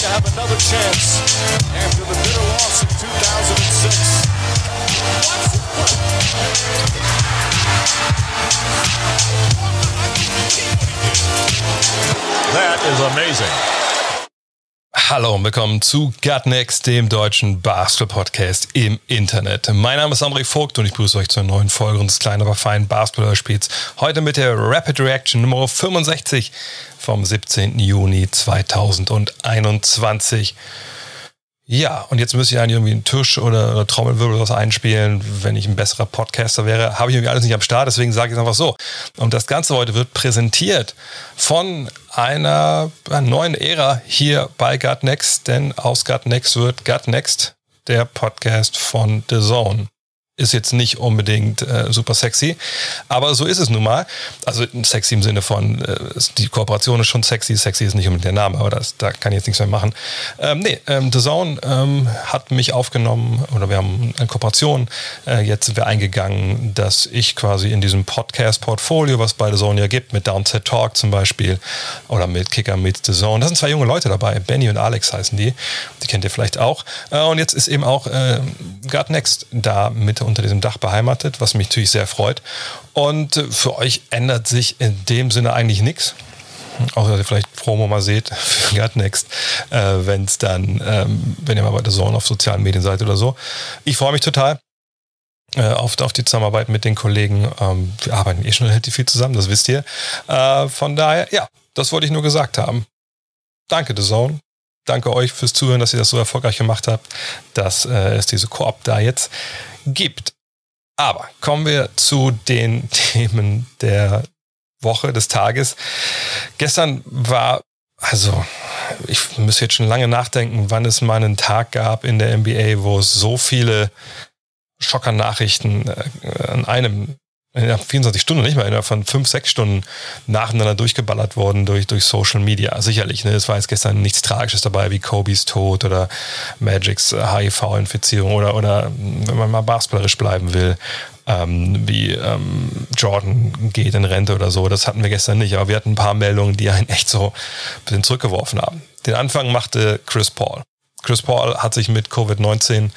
to have another chance after the bitter loss in 2006. That is amazing. Hallo und willkommen zu Gut Next, dem deutschen Basketball-Podcast im Internet. Mein Name ist André Vogt und ich begrüße euch zur neuen Folge unseres kleinen, aber feinen Basketball-Spiels. Heute mit der Rapid Reaction Nummer 65 vom 17. Juni 2021. Ja, und jetzt müsste ich eigentlich irgendwie einen Tisch oder, oder Trommelwirbel was einspielen, wenn ich ein besserer Podcaster wäre. Habe ich irgendwie alles nicht am Start, deswegen sage ich es einfach so. Und das Ganze heute wird präsentiert von einer neuen Ära hier bei Gut Next, denn aus Gut Next wird Gut Next der Podcast von The Zone ist jetzt nicht unbedingt äh, super sexy, aber so ist es nun mal. Also sexy im Sinne von, äh, die Kooperation ist schon sexy, sexy ist nicht unbedingt der Name, aber das, da kann ich jetzt nichts mehr machen. Ähm, nee, ähm, The Zone ähm, hat mich aufgenommen oder wir haben eine Kooperation. Äh, jetzt sind wir eingegangen, dass ich quasi in diesem Podcast-Portfolio, was bei The Zone ja gibt, mit Downset Talk zum Beispiel oder mit Kicker Meets The Zone, da sind zwei junge Leute dabei, Benny und Alex heißen die, die kennt ihr vielleicht auch. Äh, und jetzt ist eben auch äh, God Next da mit unter diesem Dach beheimatet, was mich natürlich sehr freut. Und äh, für euch ändert sich in dem Sinne eigentlich nichts. Außer dass ihr vielleicht Promo mal seht für Gut Next, äh, wenn es dann, ähm, wenn ihr mal bei der Zone auf sozialen Medien seid oder so. Ich freue mich total äh, auf, auf die Zusammenarbeit mit den Kollegen. Ähm, wir arbeiten eh schon relativ viel zusammen, das wisst ihr. Äh, von daher, ja, das wollte ich nur gesagt haben. Danke, The Zone. Danke euch fürs Zuhören, dass ihr das so erfolgreich gemacht habt, dass äh, es diese Koop da jetzt gibt. Aber kommen wir zu den Themen der Woche, des Tages. Gestern war, also ich muss jetzt schon lange nachdenken, wann es mal einen Tag gab in der NBA, wo es so viele Schockernachrichten äh, an einem in 24 Stunden, nicht mal, innerhalb von fünf, sechs Stunden nacheinander durchgeballert worden durch, durch Social Media. Sicherlich, ne? es war jetzt gestern nichts Tragisches dabei, wie Kobe's Tod oder Magics HIV-Infizierung oder, oder, wenn man mal basketballerisch bleiben will, ähm, wie ähm, Jordan geht in Rente oder so. Das hatten wir gestern nicht, aber wir hatten ein paar Meldungen, die einen echt so ein bisschen zurückgeworfen haben. Den Anfang machte Chris Paul. Chris Paul hat sich mit Covid-19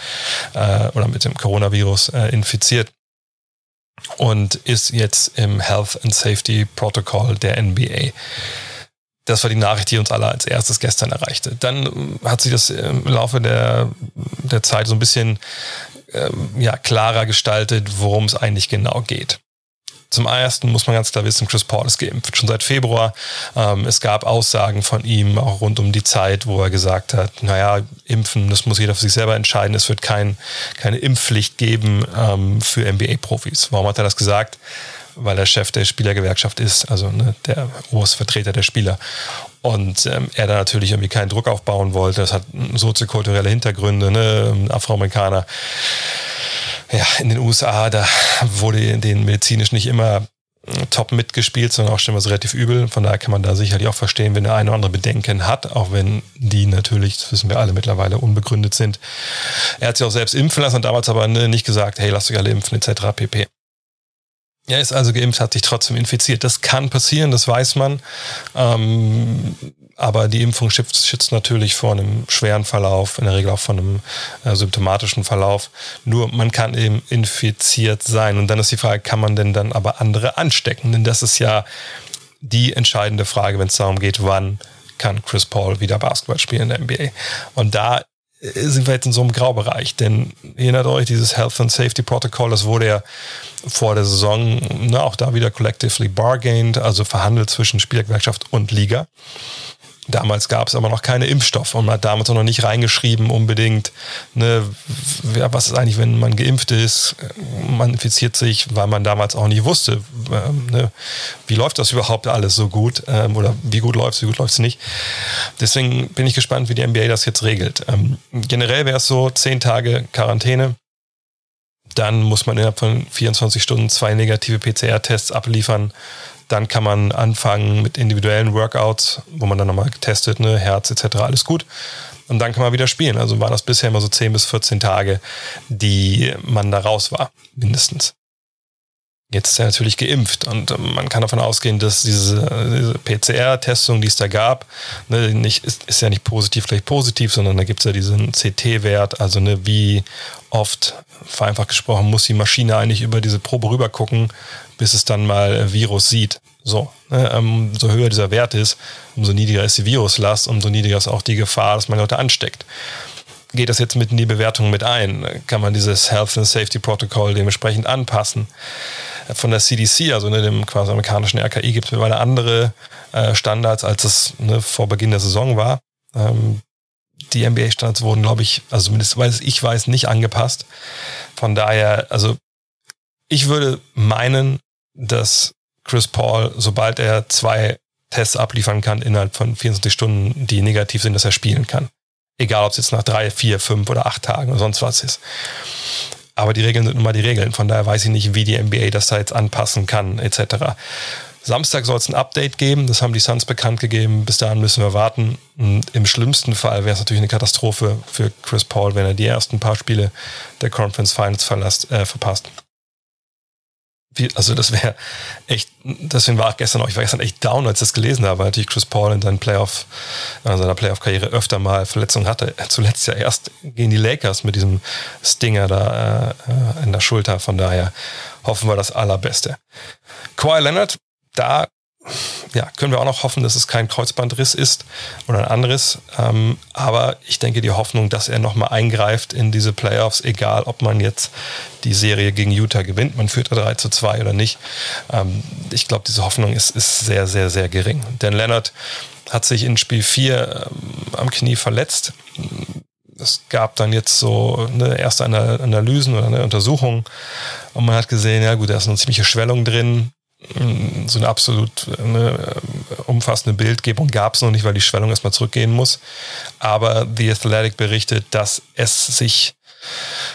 äh, oder mit dem Coronavirus äh, infiziert und ist jetzt im Health and Safety Protocol der NBA. Das war die Nachricht, die uns alle als erstes gestern erreichte. Dann hat sich das im Laufe der, der Zeit so ein bisschen ähm, ja, klarer gestaltet, worum es eigentlich genau geht. Zum ersten muss man ganz klar wissen, Chris Paul ist geimpft, schon seit Februar. Ähm, es gab Aussagen von ihm auch rund um die Zeit, wo er gesagt hat, naja, impfen, das muss jeder für sich selber entscheiden. Es wird kein, keine Impfpflicht geben ähm, für NBA-Profis. Warum hat er das gesagt? Weil er Chef der Spielergewerkschaft ist, also ne, der oberste Vertreter der Spieler. Und ähm, er da natürlich irgendwie keinen Druck aufbauen wollte. Das hat soziokulturelle Hintergründe, ne? Afroamerikaner ja, in den USA, da wurde den medizinisch nicht immer äh, top mitgespielt, sondern auch stellenweise relativ übel. Von daher kann man da sicherlich auch verstehen, wenn der eine oder andere Bedenken hat, auch wenn die natürlich, das wissen wir alle mittlerweile, unbegründet sind. Er hat sich auch selbst impfen lassen und damals aber ne, nicht gesagt, hey, lasst euch alle impfen, etc. pp. Er ist also geimpft, hat sich trotzdem infiziert. Das kann passieren, das weiß man. Ähm, aber die Impfung schützt, schützt, natürlich vor einem schweren Verlauf, in der Regel auch vor einem äh, symptomatischen Verlauf. Nur man kann eben infiziert sein. Und dann ist die Frage, kann man denn dann aber andere anstecken? Denn das ist ja die entscheidende Frage, wenn es darum geht, wann kann Chris Paul wieder Basketball spielen in der NBA. Und da sind wir jetzt in so einem Graubereich. Denn erinnert euch, dieses Health and Safety Protocol, das wurde ja vor der Saison ne, auch da wieder collectively bargained, also verhandelt zwischen Spielgewerkschaft und Liga. Damals gab es aber noch keine Impfstoff und man hat damals auch noch nicht reingeschrieben unbedingt, ne, was ist eigentlich, wenn man geimpft ist, man infiziert sich, weil man damals auch nicht wusste, ähm, ne, wie läuft das überhaupt alles so gut ähm, oder wie gut läuft es, wie gut läuft es nicht. Deswegen bin ich gespannt, wie die NBA das jetzt regelt. Ähm, generell wäre es so, zehn Tage Quarantäne, dann muss man innerhalb von 24 Stunden zwei negative PCR-Tests abliefern dann kann man anfangen mit individuellen Workouts, wo man dann nochmal getestet, ne, Herz etc., alles gut. Und dann kann man wieder spielen. Also war das bisher immer so 10 bis 14 Tage, die man da raus war, mindestens. Jetzt ist er natürlich geimpft und ähm, man kann davon ausgehen, dass diese, diese PCR-Testung, die es da gab, ne, nicht, ist, ist, ja nicht positiv gleich positiv, sondern da gibt es ja diesen CT-Wert, also ne, wie oft, vereinfacht gesprochen, muss die Maschine eigentlich über diese Probe rüber gucken, bis es dann mal Virus sieht. So, ne, ähm, so höher dieser Wert ist, umso niedriger ist die Viruslast, umso niedriger ist auch die Gefahr, dass man Leute ansteckt geht das jetzt mit in die Bewertung mit ein? Kann man dieses Health and Safety Protocol dementsprechend anpassen? Von der CDC, also ne, dem quasi amerikanischen RKI, gibt es mittlerweile andere äh, Standards, als es ne, vor Beginn der Saison war. Ähm, die NBA-Standards wurden, glaube ich, also zumindest weil ich weiß, nicht angepasst. Von daher, also ich würde meinen, dass Chris Paul, sobald er zwei Tests abliefern kann innerhalb von 24 Stunden, die negativ sind, dass er spielen kann. Egal, ob es jetzt nach drei, vier, fünf oder acht Tagen oder sonst was ist. Aber die Regeln sind nun mal die Regeln. Von daher weiß ich nicht, wie die NBA das da jetzt anpassen kann, etc. Samstag soll es ein Update geben. Das haben die Suns bekannt gegeben. Bis dahin müssen wir warten. Und Im schlimmsten Fall wäre es natürlich eine Katastrophe für Chris Paul, wenn er die ersten paar Spiele der Conference Finals verlasst, äh, verpasst wie, also das wäre echt, deswegen war ich gestern auch, ich war gestern echt down, als ich das gelesen habe, weil natürlich Chris Paul in seinen Playoff, in seiner Playoff-Karriere öfter mal Verletzungen hatte. Zuletzt ja erst gegen die Lakers mit diesem Stinger da äh, in der Schulter. Von daher hoffen wir das Allerbeste. Kawhi Leonard, da ja, können wir auch noch hoffen, dass es kein Kreuzbandriss ist oder ein anderes. Ähm, aber ich denke, die Hoffnung, dass er nochmal eingreift in diese Playoffs, egal ob man jetzt die Serie gegen Utah gewinnt, man führt 3 zu 2 oder nicht. Ähm, ich glaube, diese Hoffnung ist, ist sehr, sehr, sehr gering. Denn Leonard hat sich in Spiel 4 ähm, am Knie verletzt. Es gab dann jetzt so eine erste Analysen oder eine Untersuchung und man hat gesehen, ja gut, da ist eine ziemliche Schwellung drin so eine absolut eine umfassende Bildgebung gab es noch nicht, weil die Schwellung erstmal zurückgehen muss. Aber The Athletic berichtet, dass es sich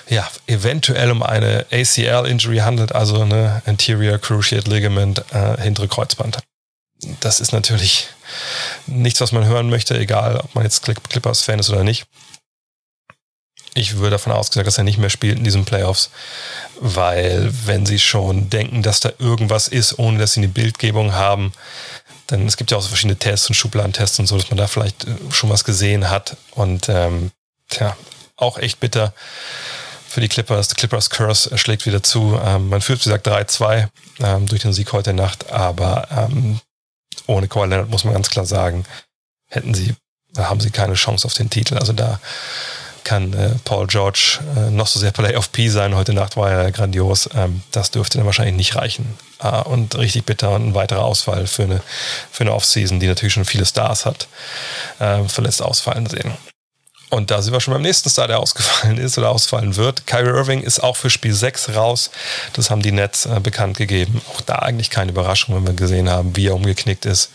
ja, eventuell um eine ACL-Injury handelt, also eine Anterior Cruciate Ligament, äh, hintere Kreuzband. Das ist natürlich nichts, was man hören möchte, egal ob man jetzt Clippers-Fan ist oder nicht. Ich würde davon ausgehen, dass er nicht mehr spielt in diesen Playoffs, weil wenn sie schon denken, dass da irgendwas ist, ohne dass sie eine Bildgebung haben, dann es gibt ja auch so verschiedene Tests und Schubladentests und so, dass man da vielleicht äh, schon was gesehen hat und ähm, tja, auch echt bitter für die Clippers. Der Clippers Curse schlägt wieder zu. Ähm, man führt, wie gesagt, 3-2 ähm, durch den Sieg heute Nacht, aber ähm, ohne Kawhi Leonard muss man ganz klar sagen, hätten sie, haben sie keine Chance auf den Titel. Also da kann äh, Paul George äh, noch so sehr Playoff P sein. Heute Nacht war er grandios. Ähm, das dürfte dann wahrscheinlich nicht reichen. Äh, und richtig bitter und ein weiterer Ausfall für eine, für eine Offseason, die natürlich schon viele Stars hat, äh, verletzt ausfallen sehen. Und da sind wir schon beim nächsten Star, der ausgefallen ist oder ausfallen wird. Kyrie Irving ist auch für Spiel 6 raus. Das haben die Nets äh, bekannt gegeben. Auch da eigentlich keine Überraschung, wenn wir gesehen haben, wie er umgeknickt ist.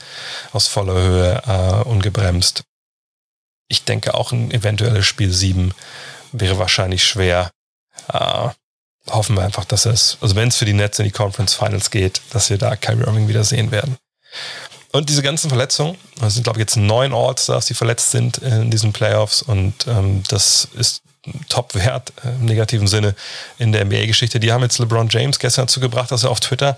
Aus voller Höhe, äh, ungebremst ich denke auch ein eventuelles Spiel 7 wäre wahrscheinlich schwer. Äh, hoffen wir einfach, dass es, also wenn es für die Nets in die Conference Finals geht, dass wir da Kyrie Irving wieder sehen werden. Und diese ganzen Verletzungen, das sind glaube ich jetzt neun All-Stars, die verletzt sind in diesen Playoffs und ähm, das ist Top-Wert im negativen Sinne in der NBA-Geschichte. Die haben jetzt LeBron James gestern dazu gebracht, dass er auf Twitter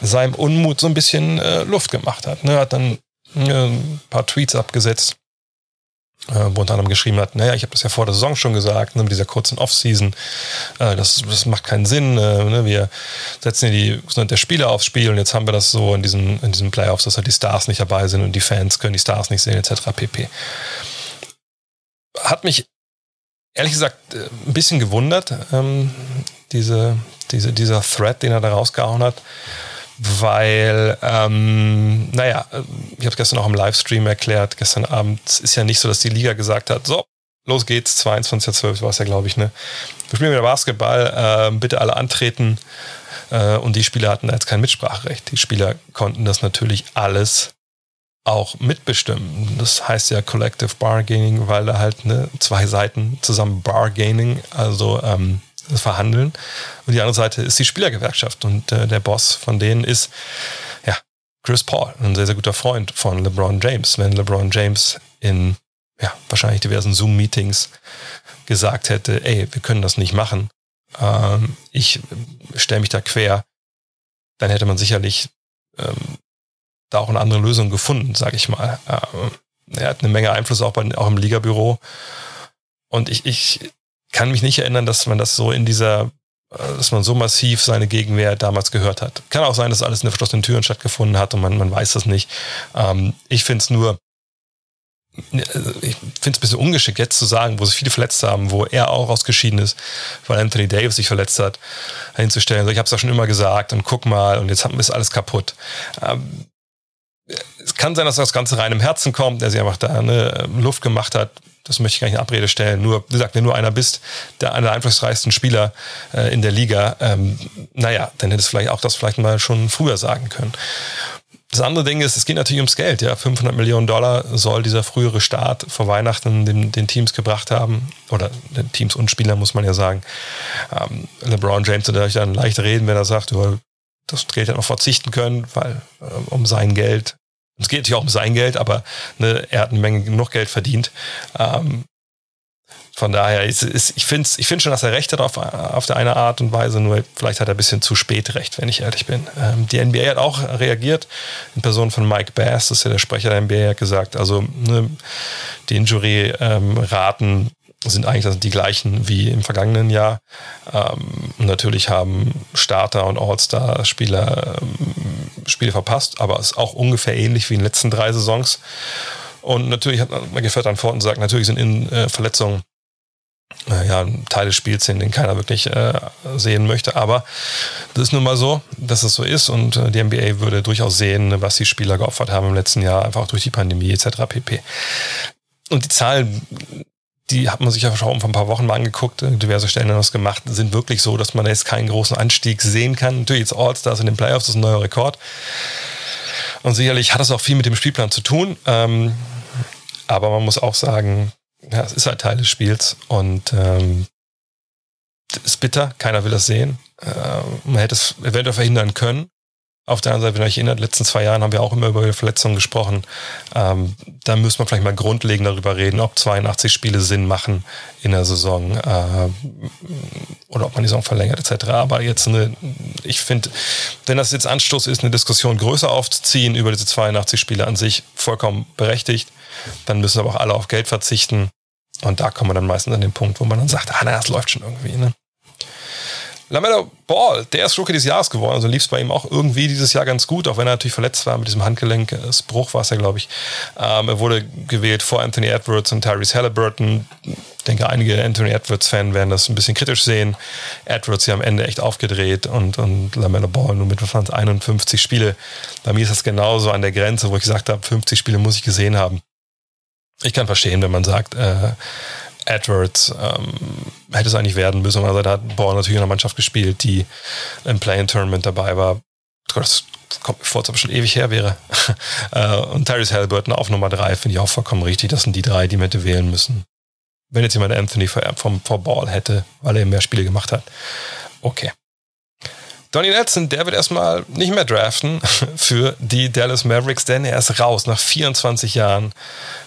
seinem Unmut so ein bisschen äh, Luft gemacht hat. Ne? Hat dann äh, ein paar Tweets abgesetzt äh, wo unter anderem geschrieben hat, naja, ich habe das ja vor der Saison schon gesagt, ne, mit dieser kurzen Offseason, äh, das, das macht keinen Sinn, äh, ne, wir setzen hier die der Spieler aufs Spiel und jetzt haben wir das so in diesen, in diesen Playoffs, dass halt die Stars nicht dabei sind und die Fans können die Stars nicht sehen, etc. pp. Hat mich ehrlich gesagt äh, ein bisschen gewundert, ähm, diese, diese, dieser Thread, den er da rausgehauen hat weil, ähm, naja, ich habe es gestern auch im Livestream erklärt, gestern Abend ist ja nicht so, dass die Liga gesagt hat, so, los geht's, 22.12 war es ja, glaube ich, ne? Wir spielen wieder Basketball, äh, bitte alle antreten. Äh, und die Spieler hatten jetzt kein Mitspracherecht. Die Spieler konnten das natürlich alles auch mitbestimmen. Das heißt ja Collective Bargaining, weil da halt ne, zwei Seiten zusammen Bargaining, also ähm, verhandeln. Und die andere Seite ist die Spielergewerkschaft. Und äh, der Boss von denen ist, ja, Chris Paul, ein sehr, sehr guter Freund von LeBron James. Wenn LeBron James in, ja, wahrscheinlich diversen Zoom-Meetings gesagt hätte, ey, wir können das nicht machen. Ähm, ich stelle mich da quer. dann hätte man sicherlich ähm, da auch eine andere Lösung gefunden, sage ich mal. Ähm, er hat eine Menge Einfluss auch, bei, auch im Ligabüro. Und ich, ich kann mich nicht erinnern, dass man das so in dieser, äh, dass man so massiv seine Gegenwehr damals gehört hat. Kann auch sein, dass alles in verschlossenen Türen stattgefunden hat und man, man weiß das nicht. Ähm, ich finde es nur, äh, ich finde es ein bisschen ungeschickt, jetzt zu sagen, wo sich viele verletzt haben, wo er auch ausgeschieden ist, weil Anthony Davis sich verletzt hat, hinzustellen. Ich habe es ja schon immer gesagt und guck mal und jetzt ist alles kaputt. Ähm, es kann sein, dass das Ganze rein im Herzen kommt, der sich einfach da eine Luft gemacht hat. Das möchte ich gar nicht in Abrede stellen. Nur, wie gesagt, wenn du einer bist, der einer der einflussreichsten Spieler äh, in der Liga, ähm, naja, dann hättest du vielleicht auch das vielleicht mal schon früher sagen können. Das andere Ding ist, es geht natürlich ums Geld. Ja, 500 Millionen Dollar soll dieser frühere Start vor Weihnachten den, den Teams gebracht haben. Oder den Teams und Spieler, muss man ja sagen. Ähm, LeBron James wird natürlich dann leicht reden, wenn er sagt, das Geld hat noch verzichten können, weil äh, um sein Geld, es geht natürlich auch um sein Geld, aber ne, er hat eine Menge genug Geld verdient. Ähm, von daher, ist, ist, ich finde ich find schon, dass er recht hat auf, auf der eine Art und Weise, nur vielleicht hat er ein bisschen zu spät recht, wenn ich ehrlich bin. Ähm, die NBA hat auch reagiert, in Person von Mike Bass, das ist ja der Sprecher der NBA, hat gesagt, also ne, die Injury-Raten ähm, sind eigentlich die gleichen wie im vergangenen Jahr. Ähm, natürlich haben Starter und All-Star-Spieler ähm, Spiele verpasst, aber es ist auch ungefähr ähnlich wie in den letzten drei Saisons. Und natürlich hat man gefährt an Fort und sagt, natürlich sind in äh, Verletzungen äh, ja, Teil des Spiels den keiner wirklich äh, sehen möchte. Aber das ist nun mal so, dass es so ist und äh, die NBA würde durchaus sehen, was die Spieler geopfert haben im letzten Jahr, einfach durch die Pandemie etc. pp. Und die Zahlen die hat man sich ja schon vor ein paar Wochen mal angeguckt, äh, diverse Stellen haben das gemacht, sind wirklich so, dass man jetzt keinen großen Anstieg sehen kann. Natürlich jetzt All-Stars in den Playoffs, das ist ein neuer Rekord. Und sicherlich hat das auch viel mit dem Spielplan zu tun. Ähm, aber man muss auch sagen, ja, es ist halt Teil des Spiels und ähm, ist bitter, keiner will das sehen. Äh, man hätte es eventuell verhindern können. Auf der anderen Seite, wenn ihr euch erinnert, in den letzten zwei Jahren haben wir auch immer über Verletzungen gesprochen. Ähm, da müssen wir vielleicht mal grundlegend darüber reden, ob 82 Spiele Sinn machen in der Saison äh, oder ob man die Saison verlängert etc. Aber jetzt eine, ich finde, wenn das jetzt Anstoß ist, eine Diskussion größer aufzuziehen über diese 82 Spiele an sich, vollkommen berechtigt. Dann müssen aber auch alle auf Geld verzichten. Und da kommen wir dann meistens an den Punkt, wo man dann sagt, ah, na, das läuft schon irgendwie. Ne? Lamella Ball, der ist Rookie des Jahres geworden, also lief es bei ihm auch irgendwie dieses Jahr ganz gut, auch wenn er natürlich verletzt war mit diesem Handgelenkbruch, war es ja, glaube ich. Ähm, er wurde gewählt vor Anthony Edwards und Tyrese Halliburton. Ich denke, einige Anthony Edwards-Fans werden das ein bisschen kritisch sehen. Edwards ja am Ende echt aufgedreht und, und Lamella Ball nur mit 51 Spiele. Bei mir ist das genauso an der Grenze, wo ich gesagt habe, 50 Spiele muss ich gesehen haben. Ich kann verstehen, wenn man sagt, äh, Edwards ähm, hätte es eigentlich werden müssen. Also da hat Ball natürlich in einer Mannschaft gespielt, die im Play-In-Tournament dabei war. Das kommt mir vor, als ob es schon ewig her wäre. Äh, und Tyrese Halliburton auf Nummer drei finde ich auch vollkommen richtig. Das sind die drei, die man hätte wählen müssen. Wenn jetzt jemand Anthony vor, vor Ball hätte, weil er mehr Spiele gemacht hat. Okay. Donnie Nelson, der wird erstmal nicht mehr draften für die Dallas Mavericks, denn er ist raus nach 24 Jahren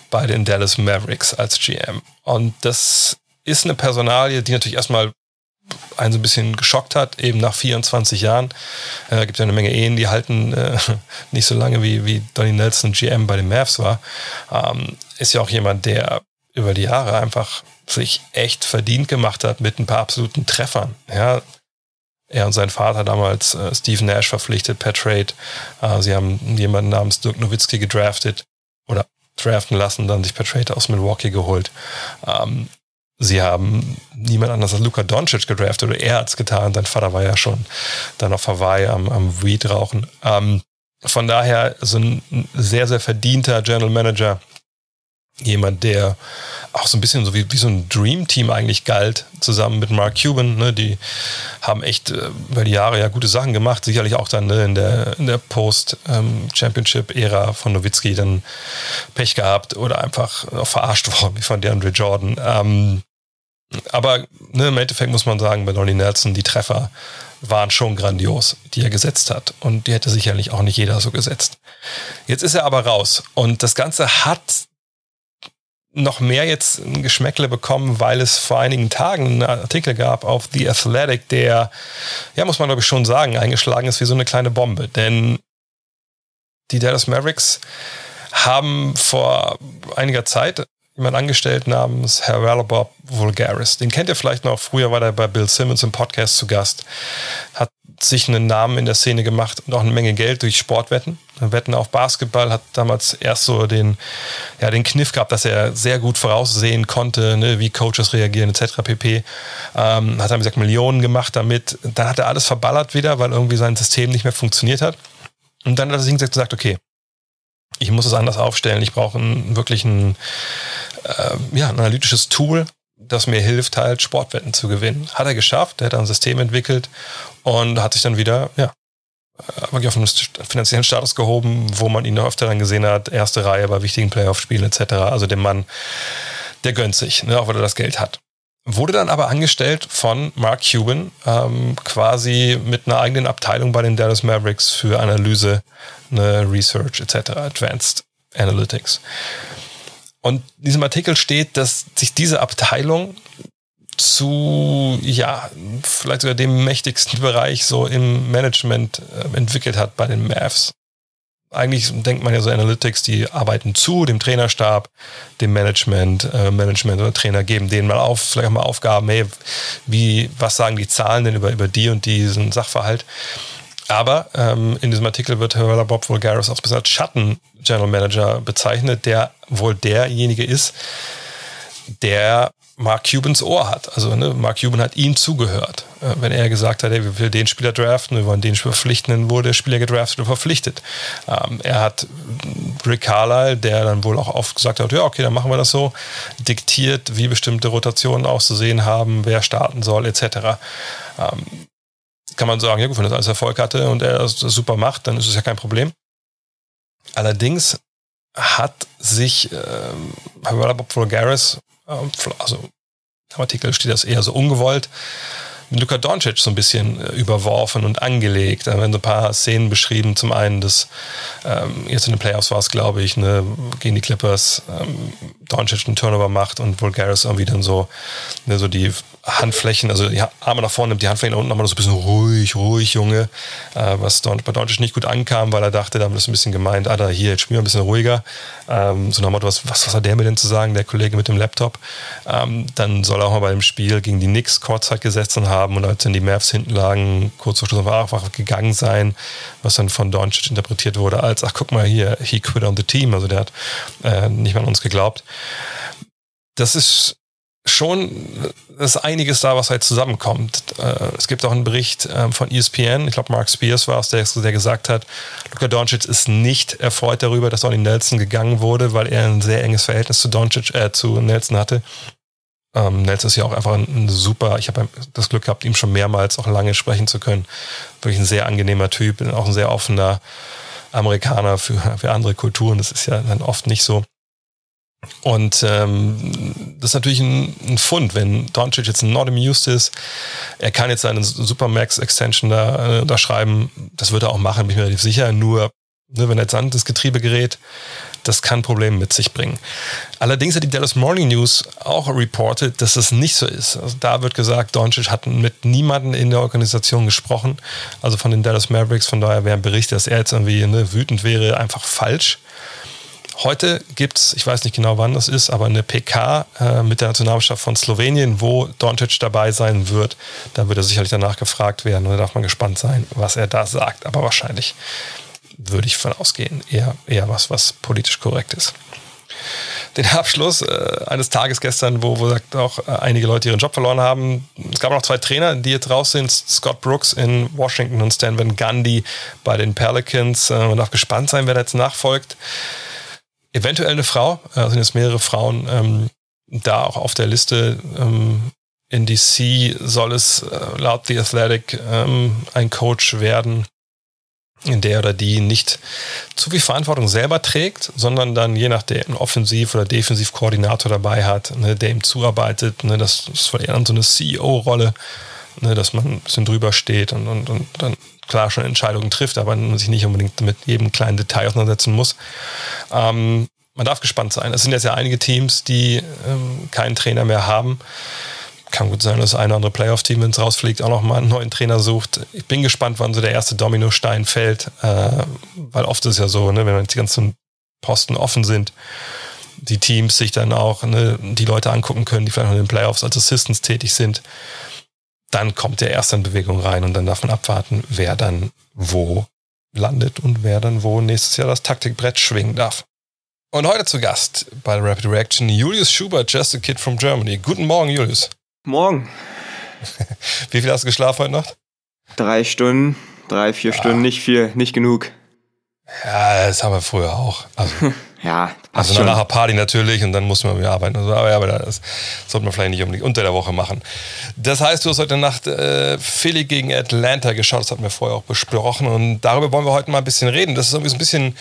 bei den Dallas Mavericks als GM. Und das ist eine Personalie, die natürlich erstmal einen so ein bisschen geschockt hat, eben nach 24 Jahren. Äh, gibt ja eine Menge Ehen, die halten äh, nicht so lange wie, wie Donnie Nelson GM bei den Mavs war. Ähm, ist ja auch jemand, der über die Jahre einfach sich echt verdient gemacht hat mit ein paar absoluten Treffern. Ja, er und sein Vater damals äh, Steve Nash verpflichtet per Trade. Äh, sie haben jemanden namens Dirk Nowitzki gedraftet oder draften lassen, dann sich per Trade aus Milwaukee geholt. Ähm, sie haben niemand anders als Luka Doncic gedraftet oder er hat es getan. Sein Vater war ja schon dann auf Hawaii am, am Weed rauchen. Ähm, von daher so ein sehr, sehr verdienter General Manager. Jemand, der auch so ein bisschen so wie, wie so ein Dream-Team eigentlich galt, zusammen mit Mark Cuban. Ne? Die haben echt äh, über die Jahre ja gute Sachen gemacht. Sicherlich auch dann ne, in der, in der Post-Championship-Ära von Nowitzki dann Pech gehabt oder einfach verarscht worden, wie von DeAndre Jordan. Ähm, aber ne, im Endeffekt muss man sagen, bei Donny Nelson, die Treffer waren schon grandios, die er gesetzt hat. Und die hätte sicherlich auch nicht jeder so gesetzt. Jetzt ist er aber raus. Und das Ganze hat noch mehr jetzt ein Geschmäckle bekommen, weil es vor einigen Tagen einen Artikel gab auf The Athletic, der, ja, muss man glaube ich schon sagen, eingeschlagen ist wie so eine kleine Bombe. Denn die Dallas Mavericks haben vor einiger Zeit jemand angestellt namens Herr Bob Vulgaris. Den kennt ihr vielleicht noch. Früher war er bei Bill Simmons im Podcast zu Gast. Hat sich einen Namen in der Szene gemacht und auch eine Menge Geld durch Sportwetten. Wetten auf Basketball hat damals erst so den, ja, den Kniff gehabt, dass er sehr gut voraussehen konnte, ne, wie Coaches reagieren etc. pp. Ähm, hat wie gesagt, Millionen gemacht damit. Dann hat er alles verballert wieder, weil irgendwie sein System nicht mehr funktioniert hat. Und dann hat er sich gesagt, okay, ich muss es anders aufstellen. Ich brauche wirklich ein, äh, ja, ein analytisches Tool, das mir hilft, halt Sportwetten zu gewinnen. Hat er geschafft, er hat ein System entwickelt und hat sich dann wieder, ja, äh, wirklich auf einen finanziellen Status gehoben, wo man ihn noch öfter dann gesehen hat, erste Reihe bei wichtigen Playoff-Spielen etc. Also der Mann, der gönnt sich, ne, auch weil er das Geld hat. Wurde dann aber angestellt von Mark Cuban, ähm, quasi mit einer eigenen Abteilung bei den Dallas Mavericks für Analyse, ne, Research etc., Advanced Analytics. Und in diesem Artikel steht, dass sich diese Abteilung zu, ja, vielleicht sogar dem mächtigsten Bereich so im Management äh, entwickelt hat bei den Mavs. Eigentlich denkt man ja so Analytics, die arbeiten zu dem Trainerstab, dem Management, äh, Management oder Trainer geben denen mal auf, vielleicht auch mal Aufgaben, hey, wie, was sagen die Zahlen denn über, über die und diesen Sachverhalt? Aber ähm, in diesem Artikel wird Herr Bob Vulgaris auch als Schatten General Manager bezeichnet, der wohl derjenige ist, der Mark Cubans Ohr hat. Also ne, Mark Cuban hat ihm zugehört. Äh, wenn er gesagt hat, hey, wir wollen den Spieler draften, wir wollen den Spieler verpflichten, dann wurde der Spieler gedraftet und verpflichtet. Ähm, er hat Rick Carlisle, der dann wohl auch oft gesagt hat, ja, okay, dann machen wir das so, diktiert, wie bestimmte Rotationen auszusehen haben, wer starten soll, etc. Ähm, kann man sagen, ja gut, wenn das alles Erfolg hatte und er das super macht, dann ist es ja kein Problem. Allerdings hat sich ähm, Bob Vulgaris, äh, also im Artikel steht das eher so ungewollt, Luka Doncic so ein bisschen äh, überworfen und angelegt. Da werden so ein paar Szenen beschrieben. Zum einen, dass ähm, jetzt in den Playoffs war es, glaube ich, ne, gegen die Clippers ähm, Doncic einen Turnover macht und Vulgaris irgendwie dann so, ne, so die Handflächen, also die Arme nach vorne nimmt, die Handflächen nach unten nochmal so ein bisschen ruhig, ruhig, Junge. Äh, was Don, bei Doncic nicht gut ankam, weil er dachte, da haben wir das ein bisschen gemeint, ah, da hier, jetzt spielen wir ein bisschen ruhiger. Ähm, so Motto, was, was, was hat der mir denn zu sagen, der Kollege mit dem Laptop? Ähm, dann soll er auch mal bei dem Spiel gegen die Knicks Kurzzeit gesetzt und haben und als dann die Mavs hinten lagen, kurz vor Schluss einfach gegangen sein, was dann von Doncic interpretiert wurde als, ach guck mal hier, he quit on the team, also der hat äh, nicht mal an uns geglaubt. Das ist schon ist einiges da, was halt zusammenkommt. Äh, es gibt auch einen Bericht ähm, von ESPN, ich glaube Mark Spears war es, der, der gesagt hat, Luka Doncic ist nicht erfreut darüber, dass Donny Nelson gegangen wurde, weil er ein sehr enges Verhältnis zu Doncic, äh, zu Nelson hatte. Ähm, Nelson ist ja auch einfach ein, ein super, ich habe das Glück gehabt, ihm schon mehrmals auch lange sprechen zu können. Wirklich ein sehr angenehmer Typ, auch ein sehr offener Amerikaner für, für andere Kulturen. Das ist ja dann oft nicht so. Und ähm, das ist natürlich ein, ein Fund, wenn Doncic jetzt not amused ist, er kann jetzt seine Supermax-Extension da, äh, da das wird er auch machen, bin ich mir relativ sicher, nur ne, wenn er jetzt an das Getriebe gerät, das kann Probleme mit sich bringen. Allerdings hat die Dallas Morning News auch reported, dass das nicht so ist. Also da wird gesagt, Doncic hat mit niemandem in der Organisation gesprochen, also von den Dallas Mavericks. Von daher wäre ein Bericht, dass er jetzt irgendwie ne, wütend wäre, einfach falsch. Heute gibt es, ich weiß nicht genau wann das ist, aber eine PK äh, mit der Nationalmannschaft von Slowenien, wo Doncic dabei sein wird. Da wird er sicherlich danach gefragt werden und da darf man gespannt sein, was er da sagt. Aber wahrscheinlich würde ich von ausgehen, eher, eher was, was politisch korrekt ist. Den Abschluss äh, eines Tages gestern, wo, wo sagt auch äh, einige Leute ihren Job verloren haben. Es gab noch zwei Trainer, die jetzt raus sind: Scott Brooks in Washington und Stan Van Gundy bei den Pelicans. Äh, man darf gespannt sein, wer da jetzt nachfolgt eventuell eine Frau, äh, sind jetzt mehrere Frauen ähm, da auch auf der Liste. Ähm, in DC soll es äh, laut The Athletic ähm, ein Coach werden, in der oder die nicht zu viel Verantwortung selber trägt, sondern dann je nachdem einen Offensiv- oder Defensivkoordinator dabei hat, ne, der ihm zuarbeitet. Ne, das ist eher so eine CEO-Rolle, ne, dass man ein bisschen drüber steht und, und, und dann klar schon Entscheidungen trifft, aber man sich nicht unbedingt mit jedem kleinen Detail auseinandersetzen muss. Ähm, man darf gespannt sein. Es sind jetzt ja einige Teams, die ähm, keinen Trainer mehr haben. Kann gut sein, dass ein oder andere Playoff-Team, wenn es rausfliegt, auch nochmal einen neuen Trainer sucht. Ich bin gespannt, wann so der erste Dominostein fällt, äh, weil oft ist es ja so, ne, wenn die ganzen Posten offen sind, die Teams sich dann auch ne, die Leute angucken können, die vielleicht noch in den Playoffs als Assistants tätig sind. Dann kommt der erste in Bewegung rein und dann darf man abwarten, wer dann wo landet und wer dann wo nächstes Jahr das Taktikbrett schwingen darf. Und heute zu Gast bei Rapid Reaction Julius Schubert, Just a Kid from Germany. Guten Morgen, Julius. Morgen. Wie viel hast du geschlafen heute Nacht? Drei Stunden, drei, vier ah. Stunden, nicht viel, nicht genug. Ja, das haben wir früher auch. Also ja, also schon. nach der Party natürlich und dann muss man wieder arbeiten. Also, aber, aber das sollte man vielleicht nicht unbedingt unter der Woche machen. Das heißt, du hast heute Nacht äh, Philly gegen Atlanta geschaut, das hatten wir vorher auch besprochen und darüber wollen wir heute mal ein bisschen reden. Das ist irgendwie so ein bisschen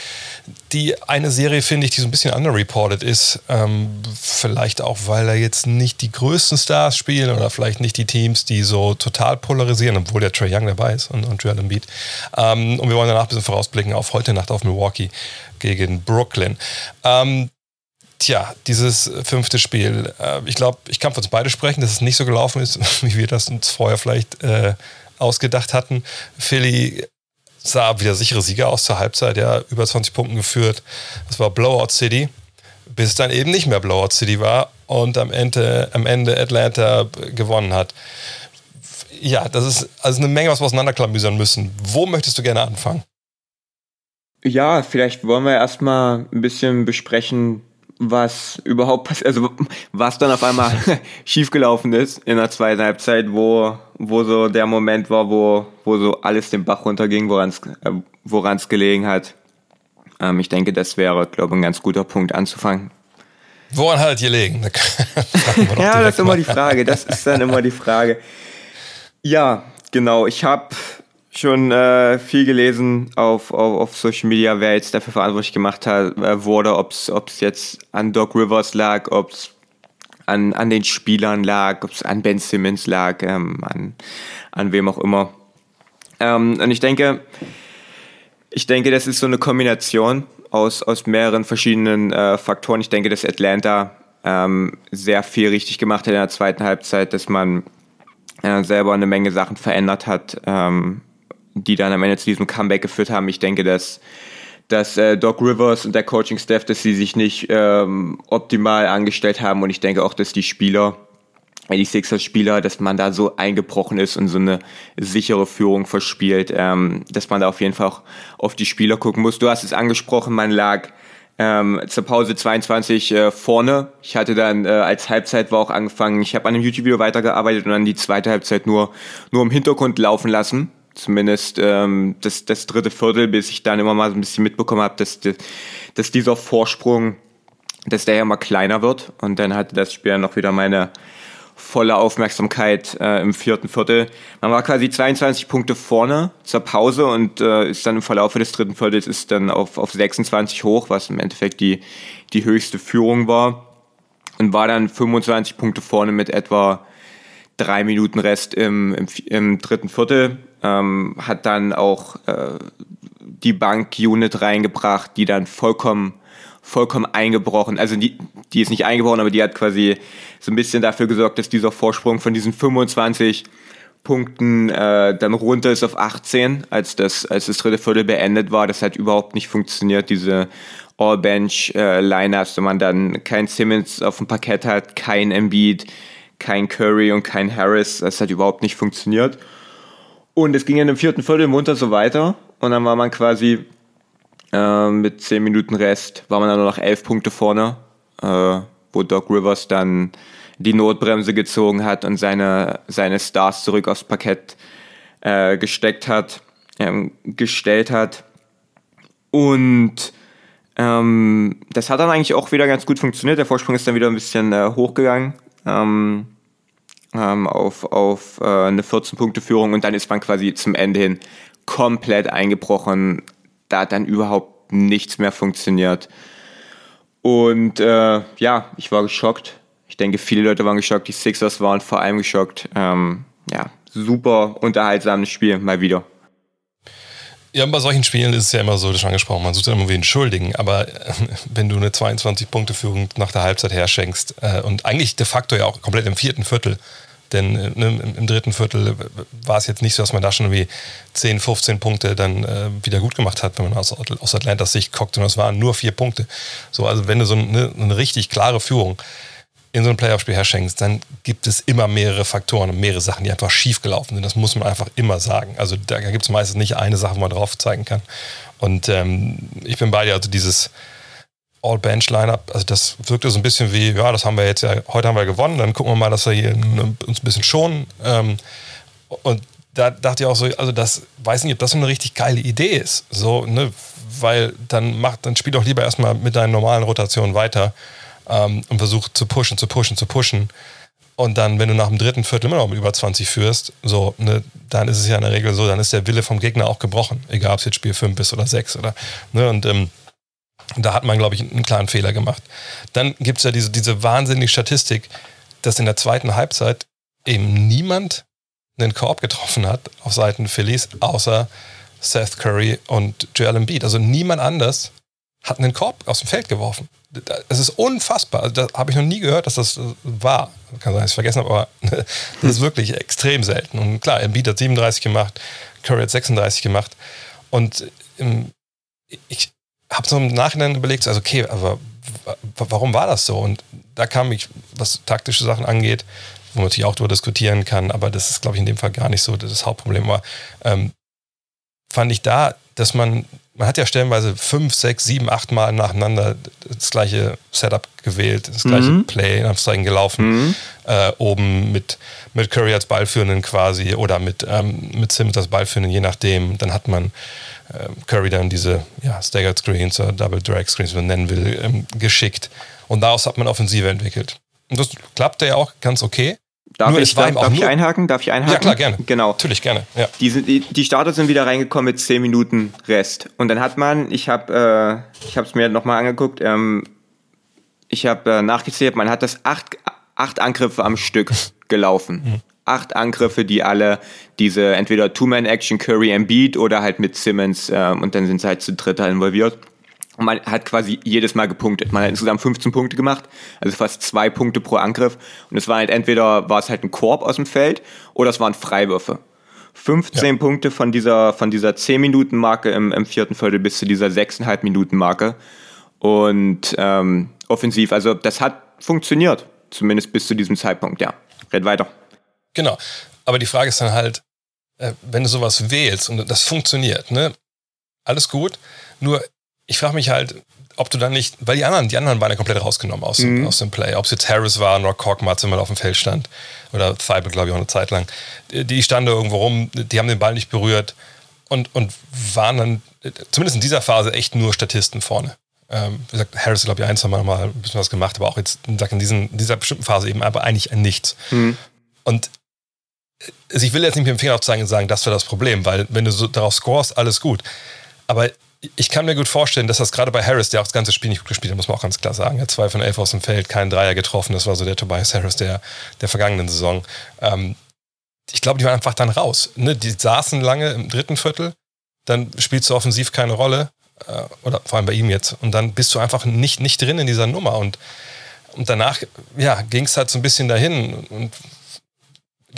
die eine Serie, finde ich, die so ein bisschen underreported ist. Ähm, vielleicht auch, weil da jetzt nicht die größten Stars spielen oder vielleicht nicht die Teams, die so total polarisieren, obwohl der Trey Young dabei ist und, und Joel Embiid. Ähm, und wir wollen danach ein bisschen vorausblicken auf heute Nacht auf Milwaukee gegen Brooklyn. Ähm, tja, dieses fünfte Spiel. Äh, ich glaube, ich kann von uns beide sprechen, dass es nicht so gelaufen ist, wie wir das uns vorher vielleicht äh, ausgedacht hatten. Philly sah wieder sichere Sieger aus zur Halbzeit, ja, über 20 Punkten geführt. Das war Blowout City, bis es dann eben nicht mehr Blowout City war und am Ende, am Ende Atlanta gewonnen hat. Ja, das ist also eine Menge, was wir auseinanderklamüsern müssen. Wo möchtest du gerne anfangen? Ja, vielleicht wollen wir erstmal ein bisschen besprechen, was überhaupt passiert, also was dann auf einmal schiefgelaufen ist in der zweiten Halbzeit, wo, wo so der Moment war, wo, wo so alles den Bach runterging, woran es äh, woran's gelegen hat. Ähm, ich denke, das wäre, glaube ich, ein ganz guter Punkt anzufangen. Woran hat es gelegen? ja, das ist immer die Frage. Das ist dann immer die Frage. Ja, genau. Ich habe schon äh, viel gelesen auf, auf, auf Social Media, wer jetzt dafür verantwortlich gemacht hat, äh, wurde, ob es jetzt an Doc Rivers lag, ob es an, an den Spielern lag, ob es an Ben Simmons lag, ähm, an, an wem auch immer. Ähm, und ich denke, ich denke, das ist so eine Kombination aus, aus mehreren verschiedenen äh, Faktoren. Ich denke, dass Atlanta ähm, sehr viel richtig gemacht hat in der zweiten Halbzeit, dass man äh, selber eine Menge Sachen verändert hat. Ähm, die dann am Ende zu diesem Comeback geführt haben. Ich denke, dass, dass äh, Doc Rivers und der Coaching-Staff, dass sie sich nicht ähm, optimal angestellt haben und ich denke auch, dass die Spieler, die Sixers-Spieler, dass man da so eingebrochen ist und so eine sichere Führung verspielt, ähm, dass man da auf jeden Fall auch auf die Spieler gucken muss. Du hast es angesprochen, man lag ähm, zur Pause 22 äh, vorne. Ich hatte dann äh, als Halbzeit war auch angefangen, ich habe an einem YouTube-Video weitergearbeitet und dann die zweite Halbzeit nur, nur im Hintergrund laufen lassen zumindest ähm, das, das dritte Viertel, bis ich dann immer mal so ein bisschen mitbekommen habe, dass, dass dieser Vorsprung, dass der ja mal kleiner wird. Und dann hatte das Spiel noch wieder meine volle Aufmerksamkeit äh, im vierten Viertel. Man war quasi 22 Punkte vorne zur Pause und äh, ist dann im Verlauf des dritten Viertels ist dann auf, auf 26 hoch, was im Endeffekt die, die höchste Führung war. Und war dann 25 Punkte vorne mit etwa drei Minuten Rest im, im, im dritten Viertel ähm, hat dann auch äh, die Bank-Unit reingebracht, die dann vollkommen vollkommen eingebrochen, also die, die ist nicht eingebrochen, aber die hat quasi so ein bisschen dafür gesorgt, dass dieser Vorsprung von diesen 25 Punkten äh, dann runter ist auf 18, als das, als das dritte Viertel beendet war. Das hat überhaupt nicht funktioniert, diese All-Bench-Lineups, äh, wenn man dann kein Simmons auf dem Parkett hat, kein Embiid, kein Curry und kein Harris. Das hat überhaupt nicht funktioniert. Und es ging in dem vierten Viertel munter so weiter. Und dann war man quasi äh, mit zehn Minuten Rest, war man dann nur noch elf Punkte vorne, äh, wo Doc Rivers dann die Notbremse gezogen hat und seine, seine Stars zurück aufs Parkett äh, gesteckt hat, ähm, gestellt hat. Und ähm, das hat dann eigentlich auch wieder ganz gut funktioniert. Der Vorsprung ist dann wieder ein bisschen äh, hochgegangen. Ähm, ähm, auf, auf äh, eine 14-Punkte-Führung und dann ist man quasi zum Ende hin komplett eingebrochen. Da hat dann überhaupt nichts mehr funktioniert. Und äh, ja, ich war geschockt. Ich denke, viele Leute waren geschockt. Die Sixers waren vor allem geschockt. Ähm, ja, super unterhaltsames Spiel, mal wieder. Ja, bei solchen Spielen ist es ja immer so, das schon angesprochen, man sucht immer wen Schuldigen, aber äh, wenn du eine 22-Punkte-Führung nach der Halbzeit herschenkst äh, und eigentlich de facto ja auch komplett im vierten Viertel, denn äh, ne, im, dritten Viertel war es jetzt nicht so, dass man da schon irgendwie 10, 15 Punkte dann äh, wieder gut gemacht hat, wenn man aus, aus Atlantas Sicht guckt und es waren nur vier Punkte. So, also wenn du so eine, eine richtig klare Führung in so ein Playoff-Spiel herschenkst, dann gibt es immer mehrere Faktoren und mehrere Sachen, die einfach schief sind. Das muss man einfach immer sagen. Also da gibt es meistens nicht eine Sache, wo man drauf zeigen kann. Und ähm, ich bin bei dir, also dieses All-Bench-Lineup, also das wirkte so ein bisschen wie, ja, das haben wir jetzt ja, heute haben wir gewonnen, dann gucken wir mal, dass wir hier uns ein bisschen schonen. Ähm, und da dachte ich auch so, also das weiß nicht, ob das so eine richtig geile Idee ist. So, ne, weil dann macht, dann spiel doch lieber erstmal mit deinen normalen Rotationen weiter ähm, und versucht zu pushen, zu pushen, zu pushen. Und dann, wenn du nach dem dritten Viertel immer noch mit über 20 führst, so, ne, dann ist es ja in der Regel so, dann ist der Wille vom Gegner auch gebrochen. Egal, ob es jetzt Spiel 5 ist oder 6 oder, ne, und ähm, da hat man, glaube ich, einen klaren Fehler gemacht. Dann gibt es ja diese, diese wahnsinnige Statistik, dass in der zweiten Halbzeit eben niemand einen Korb getroffen hat auf Seiten Phillies, außer Seth Curry und Joel Embiid. Also niemand anders hat einen Korb aus dem Feld geworfen. Es ist unfassbar. Also das habe ich noch nie gehört, dass das war. Kann sein, dass ich es vergessen habe, aber das ist wirklich extrem selten. Und klar, Embiid hat 37 gemacht, Curry hat 36 gemacht. Und ähm, ich habe so im Nachhinein überlegt, also okay, aber warum war das so? Und da kam ich, was taktische Sachen angeht, wo man natürlich auch darüber diskutieren kann, aber das ist, glaube ich, in dem Fall gar nicht so das Hauptproblem. war, ähm, fand ich da, dass man man hat ja stellenweise fünf, sechs, sieben, acht Mal nacheinander das gleiche Setup gewählt, das gleiche mhm. Play in Anführungszeichen gelaufen, mhm. äh, oben mit, mit Curry als Ballführenden quasi oder mit, ähm, mit Simmons als Ballführenden, je nachdem. Dann hat man Curry dann diese ja, Staggered Screens oder Double Drag Screens, wie man nennen will, ähm, geschickt. Und daraus hat man Offensive entwickelt. Und das klappte ja auch ganz okay. Darf, Nur ich, darf, darf ich einhaken? Darf ich einhaken? Ja, klar, gerne. Genau. Natürlich, gerne. Ja. Die, sind, die, die Starter sind wieder reingekommen mit 10 Minuten Rest. Und dann hat man, ich habe äh, ich es mir nochmal angeguckt, ähm, ich habe äh, nachgezählt, man hat das acht, acht Angriffe am Stück gelaufen. Mhm. Acht Angriffe, die alle diese entweder Two-Man-Action, Curry, Embiid oder halt mit Simmons äh, und dann sind sie halt zu dritter involviert. Und man hat quasi jedes Mal gepunktet. Man hat insgesamt 15 Punkte gemacht, also fast zwei Punkte pro Angriff. Und es war halt entweder war es halt ein Korb aus dem Feld oder es waren Freiwürfe. 15 ja. Punkte von dieser, von dieser 10-Minuten-Marke im, im vierten Viertel bis zu dieser 6,5 Minuten-Marke. Und ähm, offensiv, also das hat funktioniert, zumindest bis zu diesem Zeitpunkt, ja. Red weiter. Genau. Aber die Frage ist dann halt, äh, wenn du sowas wählst und das funktioniert, ne? Alles gut. Nur ich frage mich halt, ob du dann nicht, weil die anderen, die anderen waren ja komplett rausgenommen aus, mhm. aus dem Play. Ob es jetzt Harris war oder Korkmaz immer auf dem Feld stand. Oder Thibault, glaube ich, auch eine Zeit lang. Die standen irgendwo rum, die haben den Ball nicht berührt und, und waren dann, zumindest in dieser Phase, echt nur Statisten vorne. Ähm, wie gesagt, Harris, glaube ich, ein, zwei Mal mal ein bisschen was gemacht, aber auch jetzt in, diesen, in dieser bestimmten Phase eben aber eigentlich nichts. Mhm. Und also ich will jetzt nicht mit dem Finger aufzeigen und sagen, das wäre das Problem, weil wenn du so darauf scorest, alles gut. Aber ich kann mir gut vorstellen, dass das gerade bei Harris, der auch das ganze Spiel nicht gut gespielt hat, muss man auch ganz klar sagen. Er hat zwei von elf aus dem Feld, keinen Dreier getroffen. Das war so der Tobias Harris der, der vergangenen Saison. Ähm, ich glaube, die waren einfach dann raus. Ne? Die saßen lange im dritten Viertel, dann spielst du offensiv keine Rolle. Äh, oder vor allem bei ihm jetzt. Und dann bist du einfach nicht, nicht drin in dieser Nummer. Und, und danach ja, ging es halt so ein bisschen dahin. Und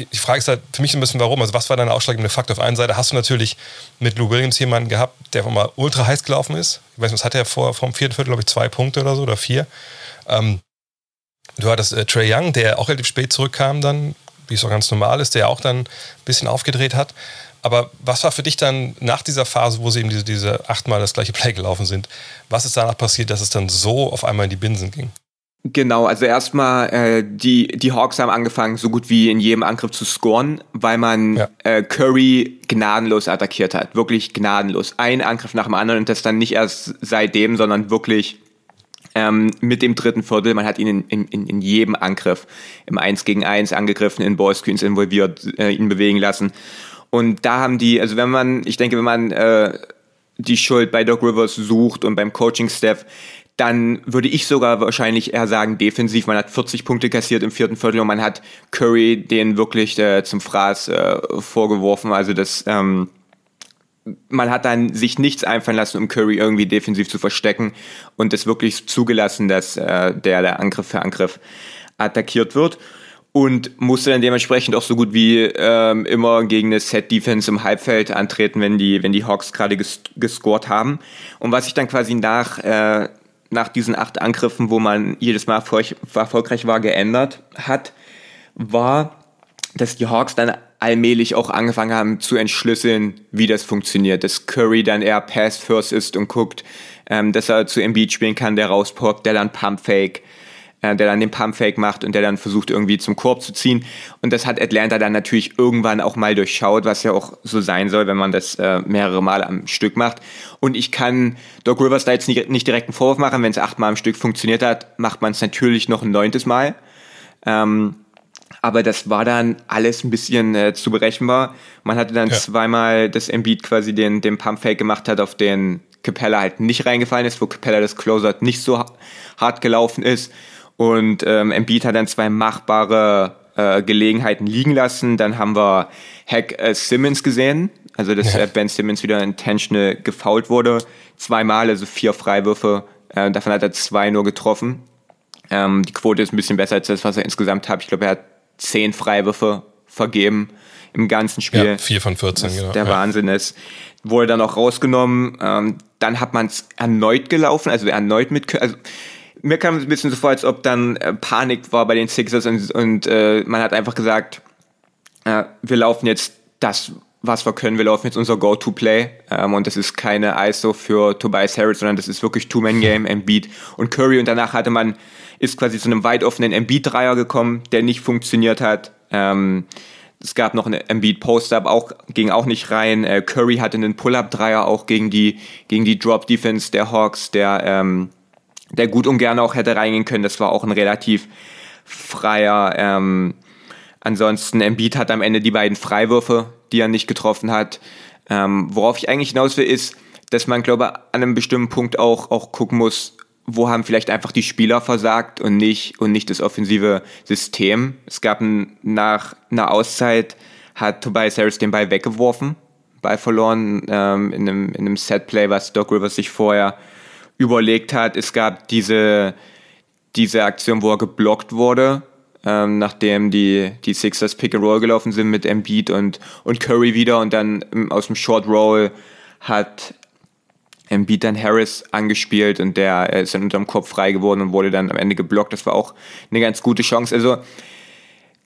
die Frage ist halt für mich ein bisschen, warum. Also, was war dein ausschlaggebende Faktor? Auf einer Seite hast du natürlich mit Lou Williams jemanden gehabt, der mal ultra heiß gelaufen ist. Ich weiß nicht, was hat er vor, vor dem vierten Viertel, glaube ich, zwei Punkte oder so oder vier. Ähm, du hattest äh, Trey Young, der auch relativ spät zurückkam, dann, wie es auch ganz normal ist, der auch dann ein bisschen aufgedreht hat. Aber was war für dich dann nach dieser Phase, wo sie eben diese, diese achtmal das gleiche Play gelaufen sind, was ist danach passiert, dass es dann so auf einmal in die Binsen ging? Genau, also erstmal äh, die die Hawks haben angefangen, so gut wie in jedem Angriff zu scoren, weil man ja. äh, Curry gnadenlos attackiert hat, wirklich gnadenlos. Ein Angriff nach dem anderen und das dann nicht erst seitdem, sondern wirklich ähm, mit dem dritten Viertel. Man hat ihn in, in, in jedem Angriff im 1 gegen 1 angegriffen, in Ballscreens involviert, äh, ihn bewegen lassen. Und da haben die, also wenn man, ich denke, wenn man äh, die Schuld bei Doc Rivers sucht und beim Coaching-Staff, dann würde ich sogar wahrscheinlich eher sagen, defensiv. Man hat 40 Punkte kassiert im vierten Viertel und man hat Curry den wirklich äh, zum Fraß äh, vorgeworfen. Also das, ähm, man hat dann sich nichts einfallen lassen, um Curry irgendwie defensiv zu verstecken und es wirklich zugelassen, dass äh, der, der Angriff für Angriff attackiert wird und musste dann dementsprechend auch so gut wie ähm, immer gegen eine Set-Defense im Halbfeld antreten, wenn die, wenn die Hawks gerade ges gescored haben. Und was sich dann quasi nach, äh, nach diesen acht Angriffen, wo man jedes Mal erfolgreich war, geändert hat, war, dass die Hawks dann allmählich auch angefangen haben zu entschlüsseln, wie das funktioniert. Dass Curry dann eher Pass-First ist und guckt, ähm, dass er zu Embiid spielen kann, der rauspoppt, der dann Pump-Fake, äh, der dann den Pump-Fake macht und der dann versucht irgendwie zum Korb zu ziehen. Und das hat Atlanta dann natürlich irgendwann auch mal durchschaut, was ja auch so sein soll, wenn man das äh, mehrere Mal am Stück macht. Und ich kann Doc Rivers da jetzt nicht, nicht direkt einen Vorwurf machen, wenn es achtmal am Stück funktioniert hat, macht man es natürlich noch ein neuntes Mal. Ähm, aber das war dann alles ein bisschen äh, zu berechenbar. Man hatte dann ja. zweimal, dass Embiid quasi den, den Pump-Fake gemacht hat, auf den Capella halt nicht reingefallen ist, wo Capella das Closer nicht so hart gelaufen ist. Und ähm, Embiid hat dann zwei machbare äh, Gelegenheiten liegen lassen. Dann haben wir Hack äh, Simmons gesehen, also dass ja. äh, Ben Simmons wieder intentional gefoult wurde. Zweimal, also vier Freiwürfe. Äh, davon hat er zwei nur getroffen. Ähm, die Quote ist ein bisschen besser als das, was er insgesamt hat. Ich glaube, er hat zehn Freiwürfe vergeben im ganzen Spiel. Ja, vier von 14, genau. Der ja. Wahnsinn ist. Wurde dann auch rausgenommen. Ähm, dann hat man es erneut gelaufen, also erneut mit. Also, mir kam es ein bisschen so vor, als ob dann äh, Panik war bei den Sixers und, und äh, man hat einfach gesagt, äh, wir laufen jetzt das, was wir können. Wir laufen jetzt unser Go-To-Play ähm, und das ist keine ISO für Tobias Harris, sondern das ist wirklich Two-Man-Game, Embiid und Curry und danach hatte man ist quasi zu einem weit offenen Embiid-Dreier gekommen, der nicht funktioniert hat. Ähm, es gab noch einen Embiid-Post-Up, auch, ging auch nicht rein. Äh, Curry hatte einen Pull-Up-Dreier auch gegen die, gegen die Drop-Defense der Hawks, der, ähm, der gut und gerne auch hätte reingehen können. Das war auch ein relativ freier. Ähm, ansonsten, Embiid hat am Ende die beiden Freiwürfe, die er nicht getroffen hat. Ähm, worauf ich eigentlich hinaus will, ist, dass man, glaube ich, an einem bestimmten Punkt auch, auch gucken muss, wo haben vielleicht einfach die Spieler versagt und nicht, und nicht das offensive System. Es gab ein, nach einer Auszeit hat Tobias Harris den Ball weggeworfen, Ball verloren ähm, in einem, in einem Setplay, was Doc Rivers sich vorher überlegt hat. Es gab diese, diese Aktion, wo er geblockt wurde, ähm, nachdem die, die Sixers Pick and Roll gelaufen sind mit Embiid und, und Curry wieder und dann aus dem Short Roll hat Embiid dann Harris angespielt und der ist dann unterm Kopf frei geworden und wurde dann am Ende geblockt. Das war auch eine ganz gute Chance. Also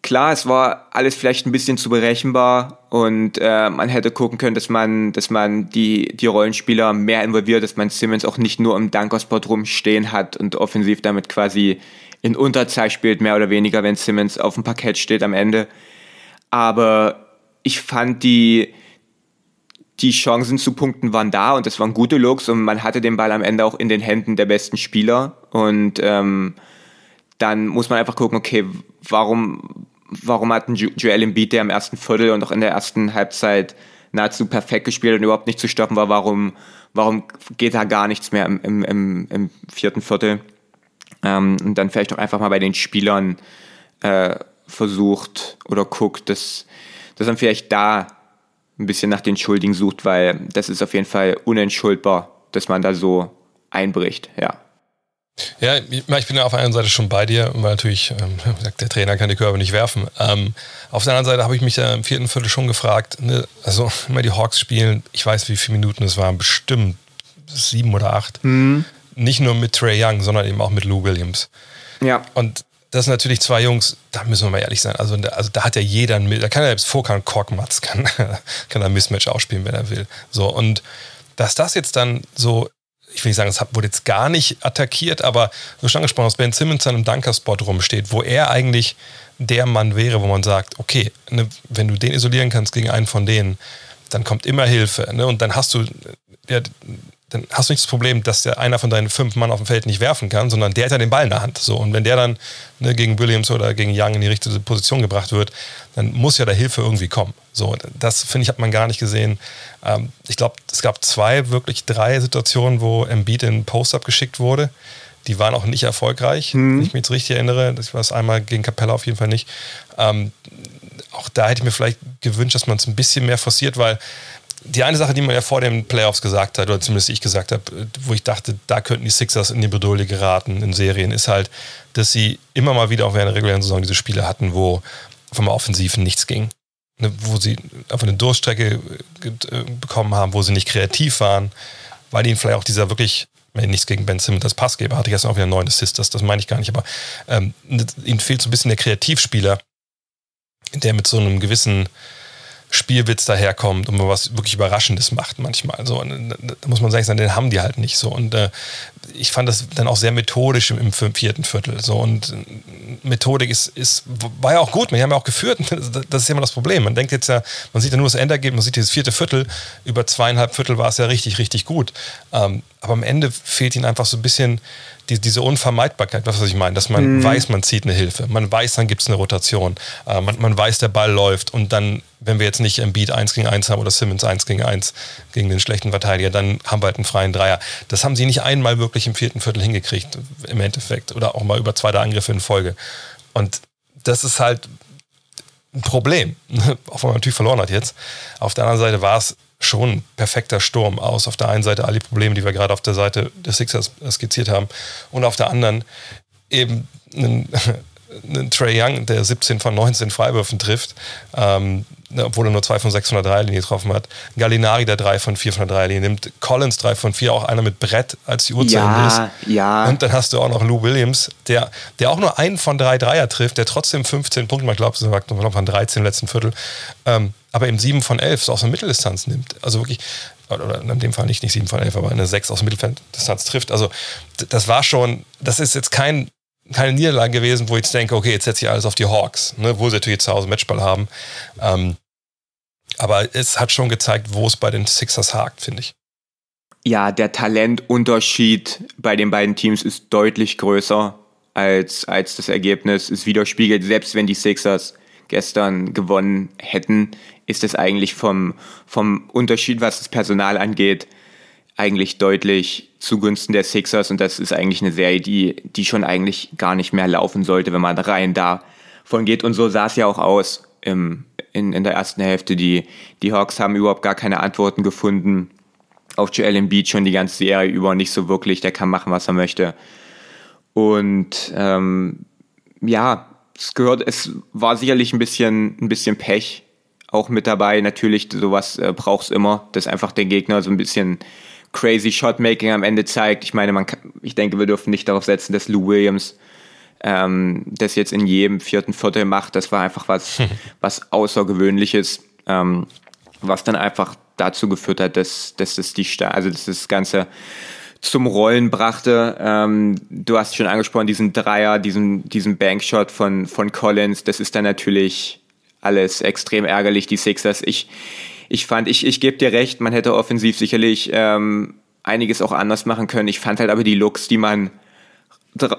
klar, es war alles vielleicht ein bisschen zu berechenbar und äh, man hätte gucken können, dass man, dass man die, die Rollenspieler mehr involviert, dass man Simmons auch nicht nur im Dunkerspot rumstehen hat und offensiv damit quasi in Unterzahl spielt, mehr oder weniger, wenn Simmons auf dem Parkett steht am Ende. Aber ich fand die, die Chancen zu punkten waren da und das waren gute Looks und man hatte den Ball am Ende auch in den Händen der besten Spieler und ähm, dann muss man einfach gucken, okay, warum, warum hat ein Joel Embiid, der im ersten Viertel und auch in der ersten Halbzeit nahezu perfekt gespielt und überhaupt nicht zu stoppen war, warum, warum geht da gar nichts mehr im, im, im, im vierten Viertel? Ähm, und dann vielleicht auch einfach mal bei den Spielern äh, versucht oder guckt, dass, dass man vielleicht da ein bisschen nach den Schuldigen sucht, weil das ist auf jeden Fall unentschuldbar, dass man da so einbricht, ja. Ja, ich bin ja auf der einen Seite schon bei dir, weil natürlich ähm, der Trainer kann die Körbe nicht werfen. Ähm, auf der anderen Seite habe ich mich ja im vierten Viertel schon gefragt, ne, also immer die Hawks spielen, ich weiß wie viele Minuten es waren, bestimmt sieben oder acht. Mhm. Nicht nur mit Trey Young, sondern eben auch mit Lou Williams. Ja. Und das sind natürlich zwei Jungs, da müssen wir mal ehrlich sein. Also, also da hat ja jeder, da kann ja selbst Vorkan Korkmatz, kann, kann ein Mismatch ausspielen, wenn er will. So, und dass das jetzt dann so, ich will nicht sagen, es wurde jetzt gar nicht attackiert, aber so schon angesprochen, dass Ben Simmons an einem Dunker-Spot rumsteht, wo er eigentlich der Mann wäre, wo man sagt, okay, ne, wenn du den isolieren kannst gegen einen von denen, dann kommt immer Hilfe. Ne? Und dann hast du, ja, dann hast du nicht das Problem, dass der einer von deinen fünf Mann auf dem Feld nicht werfen kann, sondern der hat ja den Ball in der Hand. So. Und wenn der dann ne, gegen Williams oder gegen Young in die richtige Position gebracht wird, dann muss ja da Hilfe irgendwie kommen. So, das finde ich, hat man gar nicht gesehen. Ähm, ich glaube, es gab zwei, wirklich drei Situationen, wo Embiid in Post-Up geschickt wurde. Die waren auch nicht erfolgreich, mhm. wenn ich mich jetzt richtig erinnere. Das war es einmal gegen Capella auf jeden Fall nicht. Ähm, auch da hätte ich mir vielleicht gewünscht, dass man es ein bisschen mehr forciert, weil die eine Sache, die man ja vor den Playoffs gesagt hat, oder zumindest ich gesagt habe, wo ich dachte, da könnten die Sixers in die Bredouille geraten in Serien, ist halt, dass sie immer mal wieder auch während der regulären Saison diese Spiele hatten, wo vom Offensiven nichts ging. Ne, wo sie einfach eine Durststrecke äh, bekommen haben, wo sie nicht kreativ waren, weil ihnen vielleicht auch dieser wirklich nichts gegen Ben Simmons als Passgeber, hatte gestern auch wieder einen neuen Assist, das, das meine ich gar nicht, aber ähm, ihnen fehlt so ein bisschen der Kreativspieler, der mit so einem gewissen Spielwitz daherkommt und man was wirklich Überraschendes macht manchmal. So, und da muss man sagen, den haben die halt nicht so. Und äh, ich fand das dann auch sehr methodisch im, im vierten Viertel. So. Und äh, Methodik ist, ist, war ja auch gut, wir haben ja auch geführt. Das ist ja immer das Problem. Man denkt jetzt ja, man sieht ja nur das Endergebnis, man sieht dieses vierte Viertel, über zweieinhalb Viertel war es ja richtig, richtig gut. Ähm, aber am Ende fehlt ihnen einfach so ein bisschen die, diese Unvermeidbarkeit, was ich meine, dass man mhm. weiß, man zieht eine Hilfe, man weiß, dann gibt es eine Rotation, äh, man, man, weiß, der Ball läuft und dann, wenn wir jetzt nicht im Beat 1 gegen 1 haben oder Simmons 1 gegen 1 gegen den schlechten Verteidiger, dann haben wir halt einen freien Dreier. Das haben sie nicht einmal wirklich im vierten Viertel hingekriegt, im Endeffekt, oder auch mal über zwei Angriffe in Folge. Und das ist halt ein Problem, auch wenn man natürlich verloren hat jetzt. Auf der anderen Seite war es schon perfekter Sturm aus. Auf der einen Seite all die Probleme, die wir gerade auf der Seite des Sixers skizziert haben, und auf der anderen eben einen, einen Trey Young, der 17 von 19 Freiwürfen trifft, ähm, obwohl er nur 2 von 6 von der Dreierlinie getroffen hat. Gallinari, der 3 von 4 von der Dreierlinie nimmt. Collins 3 von 4, auch einer mit Brett als die Uhrzeit ja, ist. Ja. Und dann hast du auch noch Lou Williams, der, der auch nur einen von drei Dreier trifft, der trotzdem 15 Punkte, man glaubt, es war von 13 im letzten Viertel. Ähm, aber eben 7 von 11 aus der Mitteldistanz nimmt. Also wirklich, oder in dem Fall nicht, nicht 7 von 11, aber eine 6 aus der Mitteldistanz trifft. Also das war schon, das ist jetzt kein, keine Niederlage gewesen, wo ich jetzt denke, okay, jetzt setze ich alles auf die Hawks, ne, wo sie natürlich zu Hause Matchball haben. Ähm, aber es hat schon gezeigt, wo es bei den Sixers hakt, finde ich. Ja, der Talentunterschied bei den beiden Teams ist deutlich größer als, als das Ergebnis. Es widerspiegelt, selbst wenn die Sixers gestern gewonnen hätten, ist es eigentlich vom, vom Unterschied, was das Personal angeht, eigentlich deutlich zugunsten der Sixers und das ist eigentlich eine Serie, die, die schon eigentlich gar nicht mehr laufen sollte, wenn man rein davon geht. Und so sah es ja auch aus im, in, in der ersten Hälfte. Die, die Hawks haben überhaupt gar keine Antworten gefunden auf Joel Embiid schon die ganze Serie über nicht so wirklich. Der kann machen, was er möchte. Und ähm, ja, es gehört, es war sicherlich ein bisschen, ein bisschen Pech auch mit dabei. Natürlich, sowas äh, braucht es immer, dass einfach der Gegner so ein bisschen crazy Shotmaking am Ende zeigt. Ich meine, man kann, ich denke, wir dürfen nicht darauf setzen, dass Lou Williams ähm, das jetzt in jedem vierten Viertel macht. Das war einfach was, was Außergewöhnliches, ähm, was dann einfach dazu geführt hat, dass, dass das die, also dass das Ganze zum Rollen brachte. Ähm, du hast schon angesprochen, diesen Dreier, diesen, diesen Bankshot von, von Collins, das ist dann natürlich alles extrem ärgerlich, die Sixers. Ich, ich fand, ich, ich gebe dir recht, man hätte offensiv sicherlich ähm, einiges auch anders machen können. Ich fand halt aber die Looks, die man,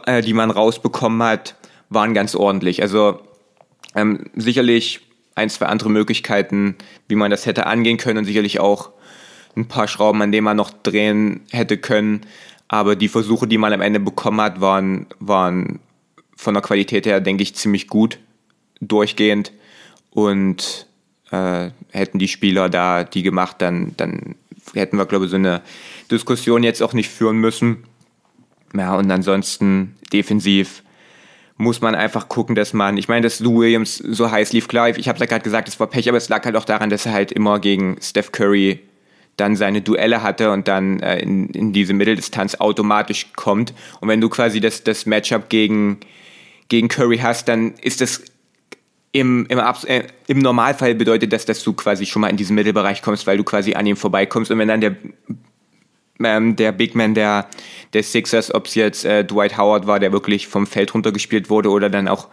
äh, die man rausbekommen hat, waren ganz ordentlich. Also ähm, sicherlich ein, zwei andere Möglichkeiten, wie man das hätte angehen können und sicherlich auch ein paar Schrauben, an denen man noch drehen hätte können. Aber die Versuche, die man am Ende bekommen hat, waren, waren von der Qualität her, denke ich, ziemlich gut durchgehend. Und äh, hätten die Spieler da die gemacht, dann, dann hätten wir, glaube ich, so eine Diskussion jetzt auch nicht führen müssen. Ja, und ansonsten defensiv muss man einfach gucken, dass man, ich meine, dass Lou Williams so heiß lief, klar, ich habe es ja gerade gesagt, es war Pech, aber es lag halt auch daran, dass er halt immer gegen Steph Curry dann seine Duelle hatte und dann äh, in, in diese Mitteldistanz automatisch kommt. Und wenn du quasi das, das Matchup gegen, gegen Curry hast, dann ist das im, im, äh, im Normalfall bedeutet das, dass du quasi schon mal in diesen Mittelbereich kommst, weil du quasi an ihm vorbeikommst. Und wenn dann der, ähm, der Big Man der, der Sixers, ob es jetzt äh, Dwight Howard war, der wirklich vom Feld runtergespielt wurde, oder dann auch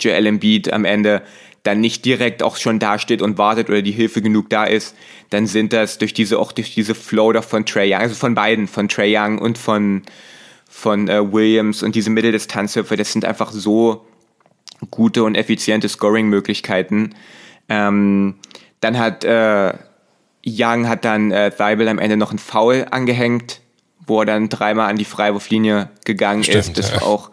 Joel Embiid am Ende, dann nicht direkt auch schon dasteht und wartet oder die Hilfe genug da ist, dann sind das durch diese auch durch diese Flow von Trey Young, also von beiden, von Trey Young und von von äh, Williams und diese Mitteldistanzhilfe, das sind einfach so gute und effiziente Scoring-Möglichkeiten. Ähm, dann hat äh, Young hat dann äh, Thibel am Ende noch einen Foul angehängt, wo er dann dreimal an die Freiwurflinie gegangen Stimmt, ist. Das ja. war auch,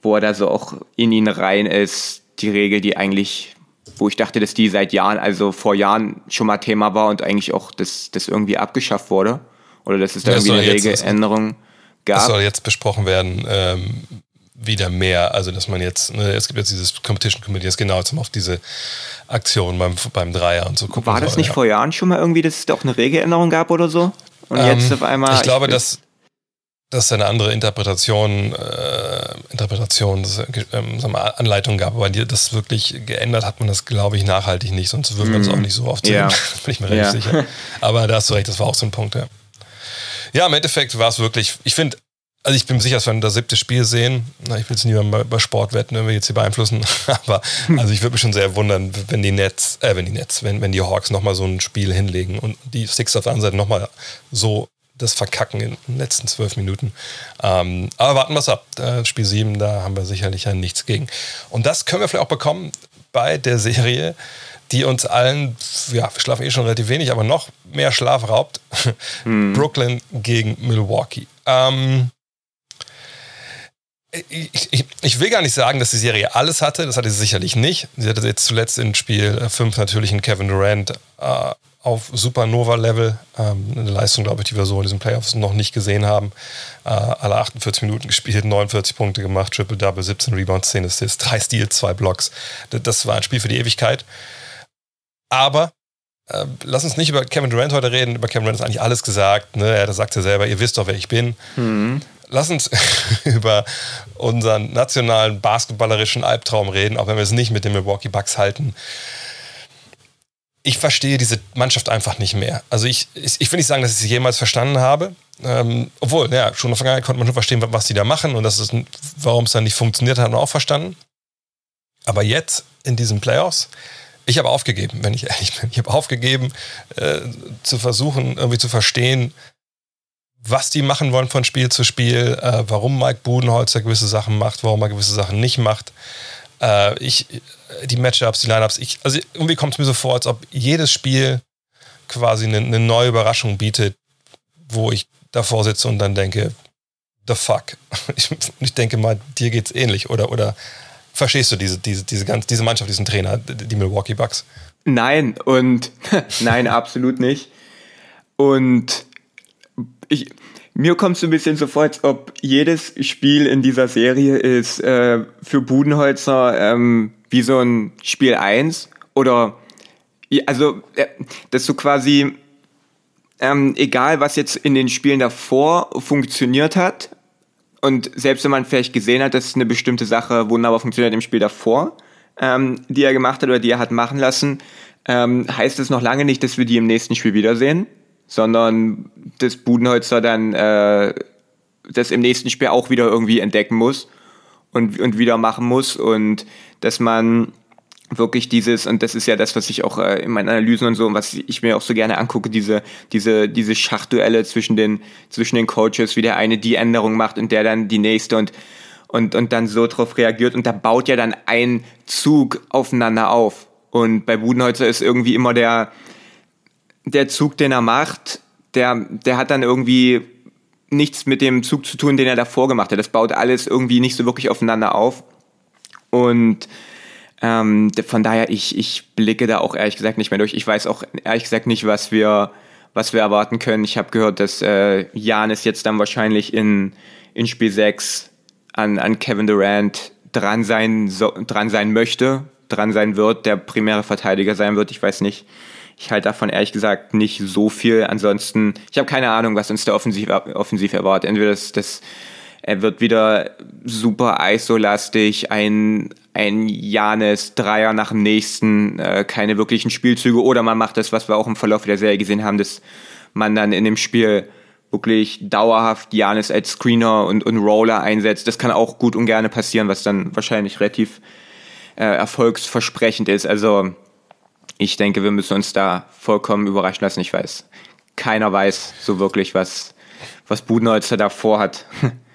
wo er da so auch in ihn rein ist, die Regel, die eigentlich wo ich dachte, dass die seit Jahren, also vor Jahren schon mal Thema war und eigentlich auch das, das irgendwie abgeschafft wurde. Oder dass es da ja, irgendwie eine Regeländerung gab. Das soll jetzt besprochen werden, ähm, wieder mehr. Also, dass man jetzt, ne, es gibt jetzt dieses Competition Committee, jetzt genau zum auf diese Aktion beim, beim Dreier und so gucken. War das soll, nicht ja. vor Jahren schon mal irgendwie, dass es da auch eine Regeländerung gab oder so? Und ähm, jetzt auf einmal. Ich glaube, ich, dass dass es eine andere Interpretation, äh, Interpretation, das, ähm, wir, Anleitung gab, aber das wirklich geändert hat man das, glaube ich, nachhaltig nicht, sonst würden wir uns auch nicht so oft sehen. Ja. bin ich mir relativ ja. sicher. Aber da hast du recht, das war auch so ein Punkt, ja. Ja, im Endeffekt war es wirklich, ich finde, also ich bin sicher, dass wir das siebte Spiel sehen. Na, ich will es niemandem bei, bei Sportwetten irgendwie jetzt hier beeinflussen, aber also ich würde mich schon sehr wundern, wenn die Nets, äh, wenn die Nets, wenn, wenn die Hawks nochmal so ein Spiel hinlegen und die Six auf der anderen Seite nochmal so das Verkacken in den letzten zwölf Minuten. Ähm, aber warten wir es ab. Äh, Spiel 7, da haben wir sicherlich ja nichts gegen. Und das können wir vielleicht auch bekommen bei der Serie, die uns allen, ja, wir schlafen eh schon relativ wenig, aber noch mehr Schlaf raubt. Hm. Brooklyn gegen Milwaukee. Ähm, ich, ich, ich, will gar nicht sagen, dass die Serie alles hatte. Das hatte sie sicherlich nicht. Sie hatte jetzt zuletzt in Spiel 5 natürlich einen Kevin Durant äh, auf Supernova-Level. Ähm, eine Leistung, glaube ich, die wir so in diesen Playoffs noch nicht gesehen haben. Äh, alle 48 Minuten gespielt, 49 Punkte gemacht, Triple-Double, 17 Rebounds, 10 Assists, 3 Steals, 2 Blocks. Das war ein Spiel für die Ewigkeit. Aber äh, lass uns nicht über Kevin Durant heute reden. Über Kevin Durant ist eigentlich alles gesagt. Ne? Er sagt ja selber, ihr wisst doch, wer ich bin. Mhm. Lass uns über unseren nationalen basketballerischen Albtraum reden, auch wenn wir es nicht mit den Milwaukee Bucks halten ich verstehe diese Mannschaft einfach nicht mehr. Also ich, ich, ich will nicht sagen, dass ich sie jemals verstanden habe. Ähm, obwohl, ja, schon in der Vergangenheit konnte man schon verstehen, was die da machen und das ist, warum es dann nicht funktioniert hat, hat man auch verstanden. Aber jetzt in diesen Playoffs, ich habe aufgegeben, wenn ich ehrlich bin. Ich habe aufgegeben, äh, zu versuchen, irgendwie zu verstehen, was die machen wollen von Spiel zu Spiel, äh, warum Mike Budenholzer gewisse Sachen macht, warum er gewisse Sachen nicht macht. Äh, ich, die Matchups, die Lineups, ich, also irgendwie kommt es mir so vor, als ob jedes Spiel quasi eine, eine neue Überraschung bietet, wo ich davor sitze und dann denke, the fuck. Ich, ich denke mal, dir geht's ähnlich, oder, oder verstehst du diese, diese, diese, ganz, diese Mannschaft, diesen Trainer, die Milwaukee Bucks? Nein, und nein, absolut nicht. Und ich, mir kommt es ein bisschen so vor, als ob jedes Spiel in dieser Serie ist äh, für Budenholzer ähm, wie so ein Spiel 1 oder also äh, dass du quasi ähm, egal was jetzt in den Spielen davor funktioniert hat und selbst wenn man vielleicht gesehen hat, dass eine bestimmte Sache wunderbar funktioniert im Spiel davor, ähm, die er gemacht hat oder die er hat machen lassen, ähm, heißt es noch lange nicht, dass wir die im nächsten Spiel wiedersehen sondern das Budenholzer dann äh, das im nächsten Spiel auch wieder irgendwie entdecken muss und, und wieder machen muss und dass man wirklich dieses, und das ist ja das, was ich auch äh, in meinen Analysen und so, und was ich mir auch so gerne angucke, diese, diese, diese Schachduelle zwischen den, zwischen den Coaches, wie der eine die Änderung macht und der dann die nächste und, und, und dann so drauf reagiert und da baut ja dann ein Zug aufeinander auf. Und bei Budenholzer ist irgendwie immer der, der Zug, den er macht, der, der hat dann irgendwie nichts mit dem Zug zu tun, den er davor gemacht hat. Das baut alles irgendwie nicht so wirklich aufeinander auf. Und ähm, von daher, ich, ich blicke da auch ehrlich gesagt nicht mehr durch. Ich weiß auch ehrlich gesagt nicht, was wir, was wir erwarten können. Ich habe gehört, dass äh, Janis jetzt dann wahrscheinlich in, in Spiel 6 an, an Kevin Durant dran sein, so, dran sein möchte, dran sein wird, der primäre Verteidiger sein wird. Ich weiß nicht, ich halte davon ehrlich gesagt nicht so viel. Ansonsten, ich habe keine Ahnung, was uns der Offensiv, offensiv erwartet. Entweder das, das er wird wieder super ISO-lastig, ein, ein Janis Dreier nach dem nächsten, äh, keine wirklichen Spielzüge oder man macht das, was wir auch im Verlauf der Serie gesehen haben, dass man dann in dem Spiel wirklich dauerhaft Janis als Screener und, und Roller einsetzt. Das kann auch gut und gerne passieren, was dann wahrscheinlich relativ äh, erfolgsversprechend ist. Also ich denke, wir müssen uns da vollkommen überraschen lassen. Ich weiß, keiner weiß so wirklich, was, was Budenholzer da vorhat.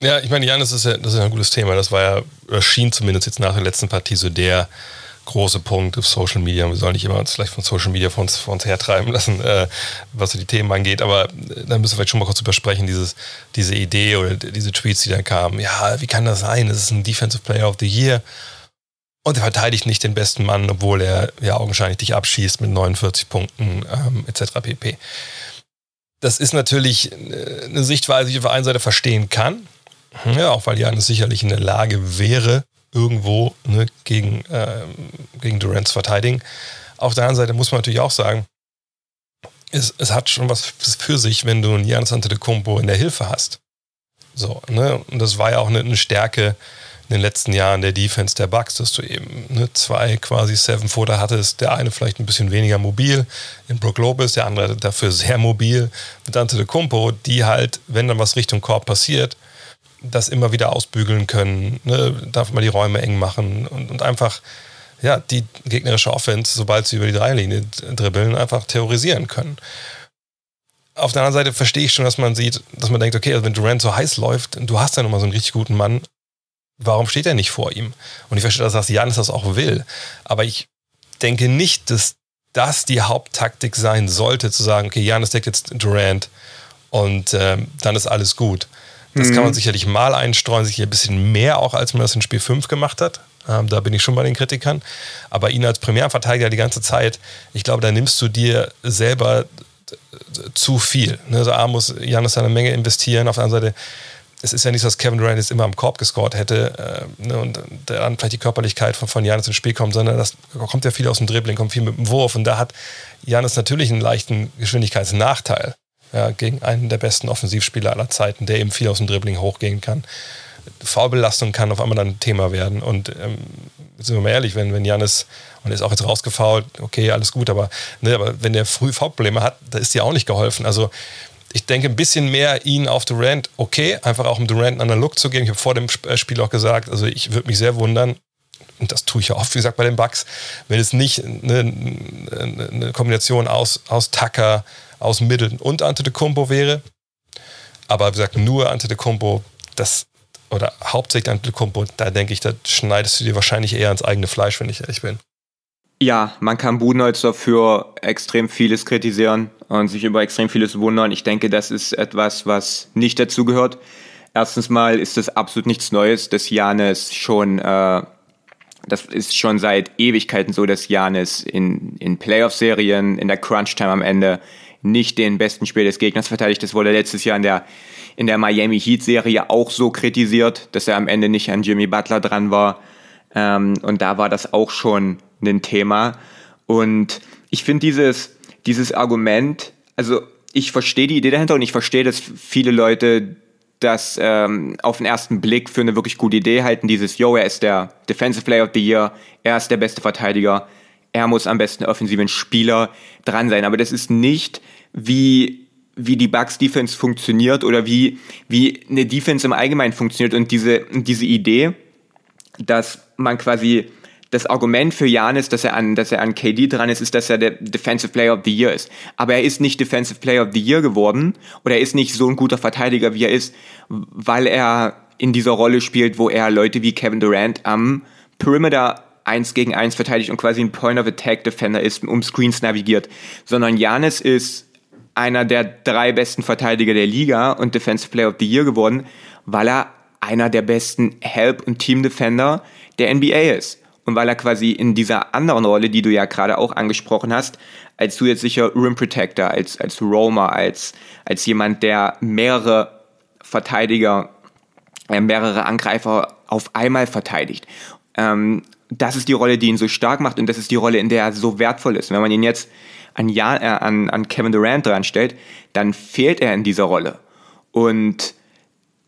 Ja, ich meine, Jan, das ist ja, das ist ein gutes Thema. Das war ja, oder schien zumindest jetzt nach der letzten Partie so der große Punkt auf Social Media. Wir sollen nicht immer uns vielleicht von Social Media vor uns, vor uns hertreiben lassen, äh, was so die Themen angeht. Aber äh, da müssen wir vielleicht schon mal kurz übersprechen, dieses, diese Idee oder diese Tweets, die dann kamen. Ja, wie kann das sein? Das ist ein Defensive Player of the Year. Und er verteidigt nicht den besten Mann, obwohl er ja augenscheinlich dich abschießt mit 49 Punkten ähm, etc. pp. Das ist natürlich äh, eine Sichtweise, die ich auf der einen Seite verstehen kann. Ja, auch weil Janis sicherlich in der Lage wäre, irgendwo ne, gegen, äh, gegen Durant zu verteidigen. Auf der anderen Seite muss man natürlich auch sagen, es, es hat schon was für sich, wenn du einen Janis Antetokounmpo in der Hilfe hast. So, ne? Und das war ja auch eine, eine Stärke in den letzten Jahren der Defense der Bucks, dass du eben ne, zwei quasi Seven-Footer hattest. Der eine vielleicht ein bisschen weniger mobil in Brook Lopez, der andere dafür sehr mobil mit Antetokounmpo, die halt, wenn dann was Richtung Korb passiert, das immer wieder ausbügeln können, ne? darf man die Räume eng machen und, und einfach ja, die gegnerische Offense, sobald sie über die Dreilinie dribbeln, einfach terrorisieren können. Auf der anderen Seite verstehe ich schon, dass man sieht, dass man denkt, okay, also wenn Durant so heiß läuft, du hast ja nochmal so einen richtig guten Mann, warum steht er nicht vor ihm? Und ich verstehe, dass Janis das auch will. Aber ich denke nicht, dass das die Haupttaktik sein sollte, zu sagen, okay, Janis deckt jetzt Durant und ähm, dann ist alles gut. Das mhm. kann man mhm. sicherlich mal einstreuen, sich ein bisschen mehr auch, als man das in Spiel 5 gemacht hat. Ähm, da bin ich schon bei den Kritikern. Aber ihn als Primärverteidiger die ganze Zeit, ich glaube, da nimmst du dir selber zu viel. Ne? Also A muss Janis eine Menge investieren. Auf der anderen Seite, es ist ja nicht so, dass Kevin Durant jetzt immer am Korb gescored hätte äh, ne? und dann vielleicht die Körperlichkeit von, von Janis ins Spiel kommt, sondern das kommt ja viel aus dem Dribbling, kommt viel mit dem Wurf. Und da hat Janis natürlich einen leichten Geschwindigkeitsnachteil ja, gegen einen der besten Offensivspieler aller Zeiten, der eben viel aus dem Dribbling hochgehen kann. Foulbelastung kann auf einmal dann ein Thema werden. Und ähm, sind wir mal ehrlich, wenn, wenn Janis, und er ist auch jetzt rausgefault, okay, alles gut, aber, ne, aber wenn der früh Foulprobleme hat, da ist dir auch nicht geholfen. Also ich denke, ein bisschen mehr ihn auf Durant, okay, einfach auch um Durant einen anderen Look zu geben. Ich habe vor dem äh, Spiel auch gesagt, also ich würde mich sehr wundern, und das tue ich ja oft, wie gesagt, bei den Bucks, wenn es nicht eine, eine Kombination aus, aus Tucker, aus Mitteln und Antetokounmpo wäre. Aber wie gesagt, nur Antetokounmpo, das oder hauptsächlich Antetokounmpo, da denke ich, da schneidest du dir wahrscheinlich eher ins eigene Fleisch, wenn ich ehrlich bin. Ja, man kann Budenholzer für extrem vieles kritisieren und sich über extrem vieles wundern. Ich denke, das ist etwas, was nicht dazugehört. Erstens mal ist es absolut nichts Neues, dass Janis schon, äh, das ist schon seit Ewigkeiten so, dass Janis in, in Playoff-Serien, in der Crunch-Time am Ende nicht den besten Spieler des Gegners verteidigt. Das wurde letztes Jahr in der, in der Miami Heat Serie auch so kritisiert, dass er am Ende nicht an Jimmy Butler dran war. Ähm, und da war das auch schon ein Thema. Und ich finde dieses, dieses Argument, also ich verstehe die Idee dahinter und ich verstehe, dass viele Leute das ähm, auf den ersten Blick für eine wirklich gute Idee halten. Dieses, yo, er ist der Defensive Player of the Year, er ist der beste Verteidiger, er muss am besten offensiven Spieler dran sein. Aber das ist nicht wie wie die Bucks Defense funktioniert oder wie wie eine Defense im Allgemeinen funktioniert und diese diese Idee, dass man quasi das Argument für Janis, dass er an, dass er an KD dran ist, ist, dass er der Defensive Player of the Year ist. Aber er ist nicht Defensive Player of the Year geworden oder er ist nicht so ein guter Verteidiger, wie er ist, weil er in dieser Rolle spielt, wo er Leute wie Kevin Durant am Perimeter eins gegen eins verteidigt und quasi ein Point-of-Attack-Defender ist, um Screens navigiert, sondern Janis ist einer der drei besten Verteidiger der Liga und Defensive Player of the Year geworden, weil er einer der besten Help- und Team-Defender der NBA ist. Und weil er quasi in dieser anderen Rolle, die du ja gerade auch angesprochen hast, als zusätzlicher Rim Protector, als, als Roamer, als, als jemand, der mehrere Verteidiger, äh, mehrere Angreifer auf einmal verteidigt. Ähm, das ist die Rolle, die ihn so stark macht und das ist die Rolle, in der er so wertvoll ist. Wenn man ihn jetzt an, Jan, äh, an, an Kevin Durant dran stellt, dann fehlt er in dieser Rolle. Und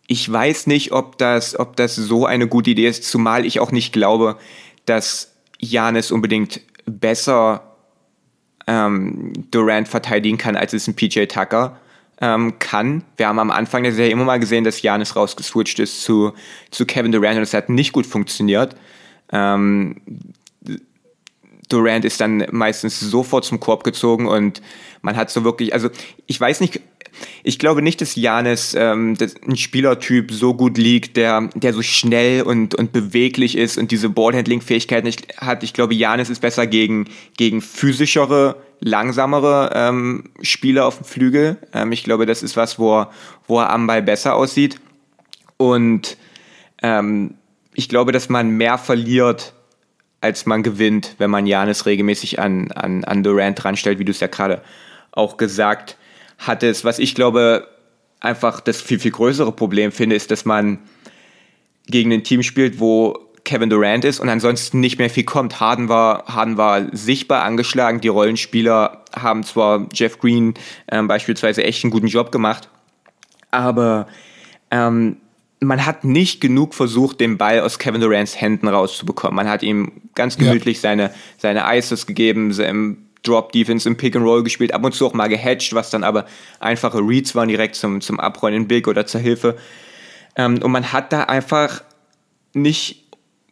ich weiß nicht, ob das, ob das so eine gute Idee ist, zumal ich auch nicht glaube, dass Janis unbedingt besser ähm, Durant verteidigen kann, als es ein PJ Tucker ähm, kann. Wir haben am Anfang der Serie immer mal gesehen, dass Janis rausgeswitcht ist zu, zu Kevin Durant und es hat nicht gut funktioniert. Ähm, Durant ist dann meistens sofort zum Korb gezogen und man hat so wirklich, also ich weiß nicht, ich glaube nicht, dass Janis ähm, ein Spielertyp so gut liegt, der, der so schnell und, und beweglich ist und diese Ballhandling-Fähigkeiten hat. Ich glaube, Janis ist besser gegen, gegen physischere, langsamere ähm, Spieler auf dem Flügel. Ähm, ich glaube, das ist was, wo er, wo er am Ball besser aussieht. Und ähm, ich glaube, dass man mehr verliert als man gewinnt, wenn man Janis regelmäßig an, an, an Durant dranstellt, wie du es ja gerade auch gesagt hattest. Was ich glaube, einfach das viel, viel größere Problem finde, ist, dass man gegen ein Team spielt, wo Kevin Durant ist und ansonsten nicht mehr viel kommt. Harden war, Harden war sichtbar angeschlagen. Die Rollenspieler haben zwar Jeff Green ähm, beispielsweise echt einen guten Job gemacht, aber ähm, man hat nicht genug versucht, den Ball aus Kevin Durants Händen rauszubekommen. Man hat ihm ganz gemütlich ja. seine, seine Ices gegeben, Drop Defense im Pick and Roll gespielt, ab und zu auch mal gehatcht, was dann aber einfache Reads waren direkt zum, zum Abrollen in Big oder zur Hilfe. Ähm, und man hat da einfach nicht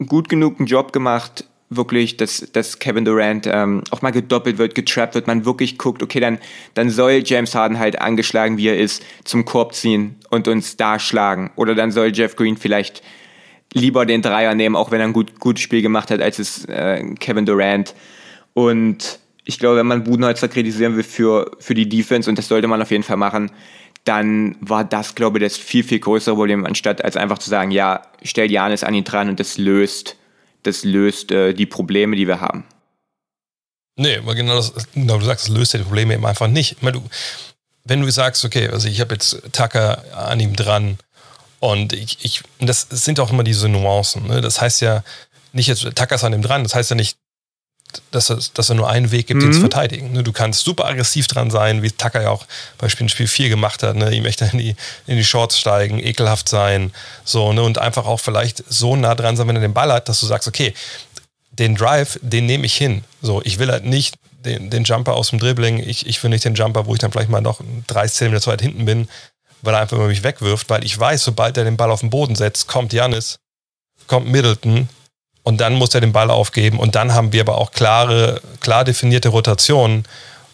gut genug einen Job gemacht, wirklich, dass, dass Kevin Durant ähm, auch mal gedoppelt wird, getrappt wird, man wirklich guckt, okay, dann, dann soll James Harden halt angeschlagen, wie er ist, zum Korb ziehen und uns da schlagen. Oder dann soll Jeff Green vielleicht lieber den Dreier nehmen, auch wenn er ein gut, gutes Spiel gemacht hat, als es äh, Kevin Durant. Und ich glaube, wenn man Budenholzer kritisieren will für, für die Defense, und das sollte man auf jeden Fall machen, dann war das, glaube ich, das viel, viel größere Problem, anstatt als einfach zu sagen, ja, stell Janis an ihn dran und das löst, das löst äh, die Probleme, die wir haben. Nee, aber genau, das, genau du sagst, das löst die Probleme eben einfach nicht. Ich meine, du, wenn du sagst, okay, also ich habe jetzt Tucker an ihm dran und ich, ich das sind auch immer diese Nuancen. Ne? Das heißt ja nicht jetzt, Tucker ist an ihm dran, das heißt ja nicht, dass, es, dass er nur einen Weg gibt, mhm. ihn zu verteidigen. Ne, du kannst super aggressiv dran sein, wie Tucker ja auch Beispiel in Spiel 4 gemacht hat, ne? ihm echt in die, in die Shorts steigen, ekelhaft sein, so, ne? und einfach auch vielleicht so nah dran sein, wenn er den Ball hat, dass du sagst, okay, den Drive, den nehme ich hin. So, ich will halt nicht den, den Jumper aus dem Dribbling, ich, ich will nicht den Jumper, wo ich dann vielleicht mal noch 30 cm zu weit hinten bin, weil er einfach über mich wegwirft, weil ich weiß, sobald er den Ball auf den Boden setzt, kommt Janis, kommt Middleton, und dann muss er den Ball aufgeben und dann haben wir aber auch klare, klar definierte Rotationen,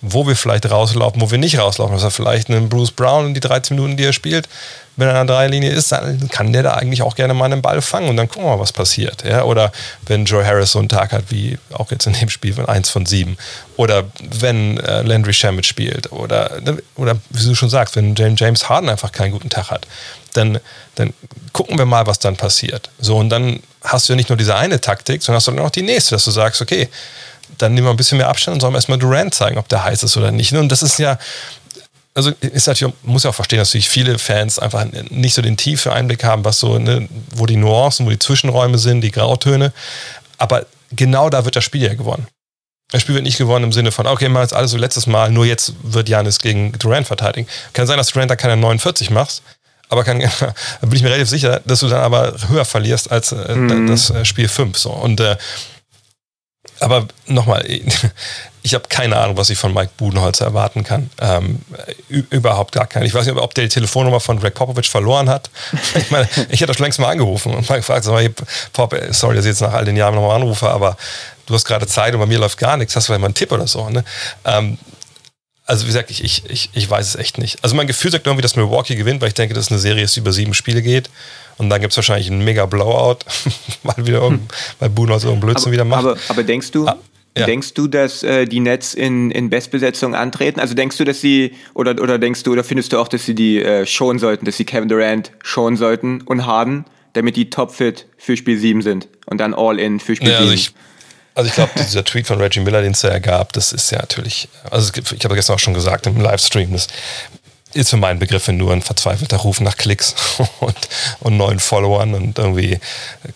wo wir vielleicht rauslaufen, wo wir nicht rauslaufen. Ist vielleicht einen Bruce Brown in die 13 Minuten, die er spielt, wenn er an der Dreilinie ist, dann kann der da eigentlich auch gerne mal einen Ball fangen und dann gucken wir mal, was passiert. Ja? Oder wenn Joe Harris so einen Tag hat, wie auch jetzt in dem Spiel von 1 von 7. Oder wenn äh, Landry Shamet spielt. Oder, ne, oder wie du schon sagst, wenn James Harden einfach keinen guten Tag hat. Dann, dann gucken wir mal, was dann passiert. So, und dann hast du ja nicht nur diese eine Taktik, sondern hast du dann auch die nächste, dass du sagst, okay, dann nehmen wir ein bisschen mehr Abstand und sollen erstmal Durant zeigen, ob der heiß ist oder nicht. Und das ist ja, also ist natürlich, muss ja auch verstehen, dass natürlich viele Fans einfach nicht so den tiefen Einblick haben, was so, ne, wo die Nuancen, wo die Zwischenräume sind, die Grautöne. Aber genau da wird das Spiel ja gewonnen. Das Spiel wird nicht gewonnen im Sinne von, okay, mal jetzt alles so letztes Mal, nur jetzt wird Janis gegen Durant verteidigen. Kann sein, dass Durant da keine 49 machst, aber kann, bin ich mir relativ sicher, dass du dann aber höher verlierst als äh, mhm. das äh, Spiel 5. So. Und äh, aber nochmal, ich habe keine Ahnung, was ich von Mike Budenholzer erwarten kann. Ähm, überhaupt gar keine. Ich weiß nicht, ob der die Telefonnummer von Greg Popovich verloren hat. Ich meine, ich hätte schon längst mal angerufen und mal gefragt, sag mal, Pop, sorry, dass ich jetzt nach all den Jahren nochmal anrufe, aber du hast gerade Zeit und bei mir läuft gar nichts. Hast du vielleicht mal einen Tipp oder so? Ne? Ähm, also wie gesagt, ich, ich, ich, ich weiß es echt nicht. Also mein Gefühl sagt irgendwie, dass Milwaukee gewinnt, weil ich denke, dass es eine Serie ist, die über sieben Spiele geht. Und dann gibt es wahrscheinlich einen mega Blowout, weil wieder hm. weil Budenholz so einen Blödsinn aber, wieder macht. Aber, aber denkst du, ah, ja. denkst du, dass äh, die Nets in, in Bestbesetzung antreten? Also denkst du, dass sie, oder, oder denkst du, oder findest du auch, dass sie die äh, schonen sollten, dass sie Kevin Durant schonen sollten und Harden, damit die topfit für Spiel 7 sind und dann all in für Spiel ja, 7? Also also ich glaube, dieser Tweet von Reggie Miller, den es ja gab, das ist ja natürlich, also ich habe gestern auch schon gesagt im Livestream, das ist für meinen Begriffe nur ein verzweifelter Ruf nach Klicks und, und neuen Followern und irgendwie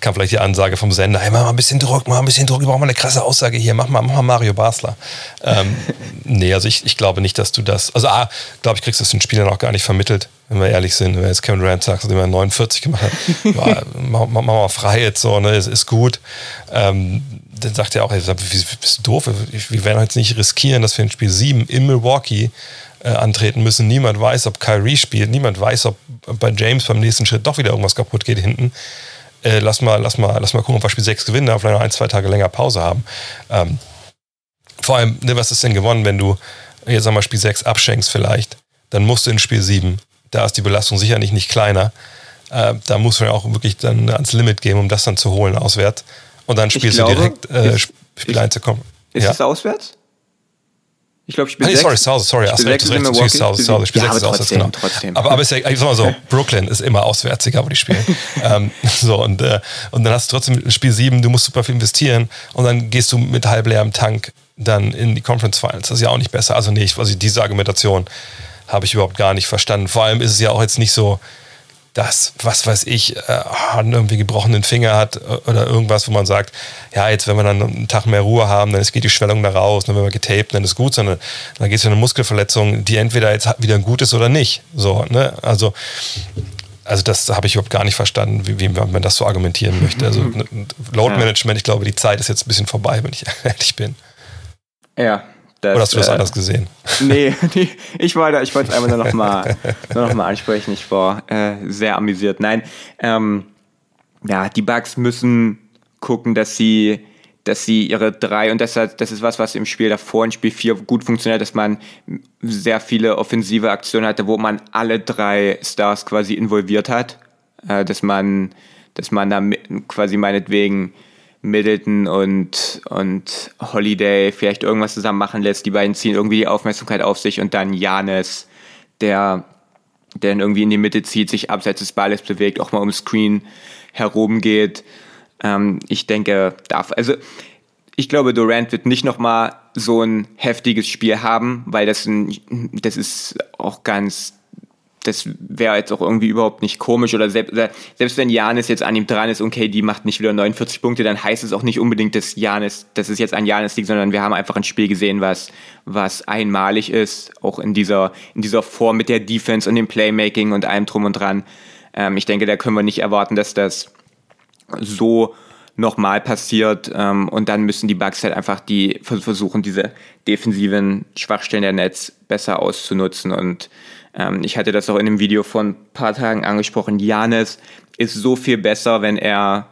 kam vielleicht die Ansage vom Sender, hey, mach mal ein bisschen Druck, mach mal ein bisschen Druck, wir brauchen mal eine krasse Aussage hier, mach mal, mach mal Mario Basler. Ähm, nee, also ich, ich glaube nicht, dass du das, also A, glaube ich, kriegst du das den Spielern auch gar nicht vermittelt, wenn wir ehrlich sind, wenn jetzt Kevin Durant sagt, dass er 49 gemacht hat, ja, mach, mach, mal frei jetzt so, ne, ist, ist gut. Ähm, dann sagt er auch, ey, bist du doof, wir werden jetzt nicht riskieren, dass wir in Spiel 7 in Milwaukee äh, antreten müssen. Niemand weiß, ob Kyrie spielt. Niemand weiß, ob bei James beim nächsten Schritt doch wieder irgendwas kaputt geht hinten. Äh, lass, mal, lass, mal, lass mal gucken, ob wir Spiel 6 gewinnen, da vielleicht noch ein, zwei Tage länger Pause haben. Ähm, vor allem, ne, was ist denn gewonnen, wenn du jetzt einmal Spiel 6 abschenkst vielleicht? Dann musst du in Spiel 7. Da ist die Belastung sicherlich nicht kleiner. Äh, da musst du ja auch wirklich dann ans Limit gehen, um das dann zu holen auswärts. Und dann spielst glaube, du direkt äh, Spiel 1 zu kommen. Ist ja? es auswärts? Ich glaube, Spiel ah, nee, 6. Sorry, South, sorry. Spiel 6 ist recht, South, South, South, Spiel ja, 6 ist auswärts, genau. Trotzdem. Aber, aber ist ja, ich sag mal so, Brooklyn ist immer auswärts, egal wo die spielen. ähm, so, und, äh, und dann hast du trotzdem Spiel 7, du musst super viel investieren und dann gehst du mit halb leerem Tank dann in die Conference Finals. Das ist ja auch nicht besser. Also nee, ich, also diese Argumentation habe ich überhaupt gar nicht verstanden. Vor allem ist es ja auch jetzt nicht so, das, was weiß ich, äh, irgendwie gebrochenen Finger hat äh, oder irgendwas, wo man sagt, ja, jetzt, wenn wir dann einen Tag mehr Ruhe haben, dann geht die Schwellung da raus, dann werden wir getaped, dann ist gut, sondern dann geht es um eine Muskelverletzung, die entweder jetzt wieder gut ist oder nicht. So, ne? Also, also das habe ich überhaupt gar nicht verstanden, wie, wie man das so argumentieren möchte. Also ne, Load Management, ich glaube, die Zeit ist jetzt ein bisschen vorbei, wenn ich ehrlich bin. Ja, das, Oder hast du das äh, anders gesehen? Nee, nee, ich wollte ich wollte es einfach nur noch mal, nur noch mal ansprechen. Ich war äh, sehr amüsiert. Nein, ähm, ja, die Bugs müssen gucken, dass sie dass sie ihre drei, und das, das ist was, was im Spiel davor, in Spiel 4 gut funktioniert, dass man sehr viele offensive Aktionen hatte, wo man alle drei Stars quasi involviert hat. Äh, dass man, dass man da quasi meinetwegen Middleton und, und Holiday vielleicht irgendwas zusammen machen lässt. Die beiden ziehen irgendwie die Aufmerksamkeit auf sich und dann Janis, der, der dann irgendwie in die Mitte zieht, sich abseits des Balles bewegt, auch mal um Screen herum geht. Ähm, ich denke, darf, also ich glaube, Durant wird nicht nochmal so ein heftiges Spiel haben, weil das, ein, das ist auch ganz das wäre jetzt auch irgendwie überhaupt nicht komisch oder selbst, selbst wenn Janis jetzt an ihm dran ist, okay, die macht nicht wieder 49 Punkte, dann heißt es auch nicht unbedingt, dass Janis, dass es jetzt an Janis liegt, sondern wir haben einfach ein Spiel gesehen, was, was einmalig ist, auch in dieser, in dieser Form mit der Defense und dem Playmaking und allem drum und dran. Ähm, ich denke, da können wir nicht erwarten, dass das so nochmal passiert ähm, und dann müssen die Bugs halt einfach die versuchen, diese defensiven Schwachstellen der Netz besser auszunutzen und ähm, ich hatte das auch in einem Video von ein paar Tagen angesprochen. Janis ist so viel besser, wenn er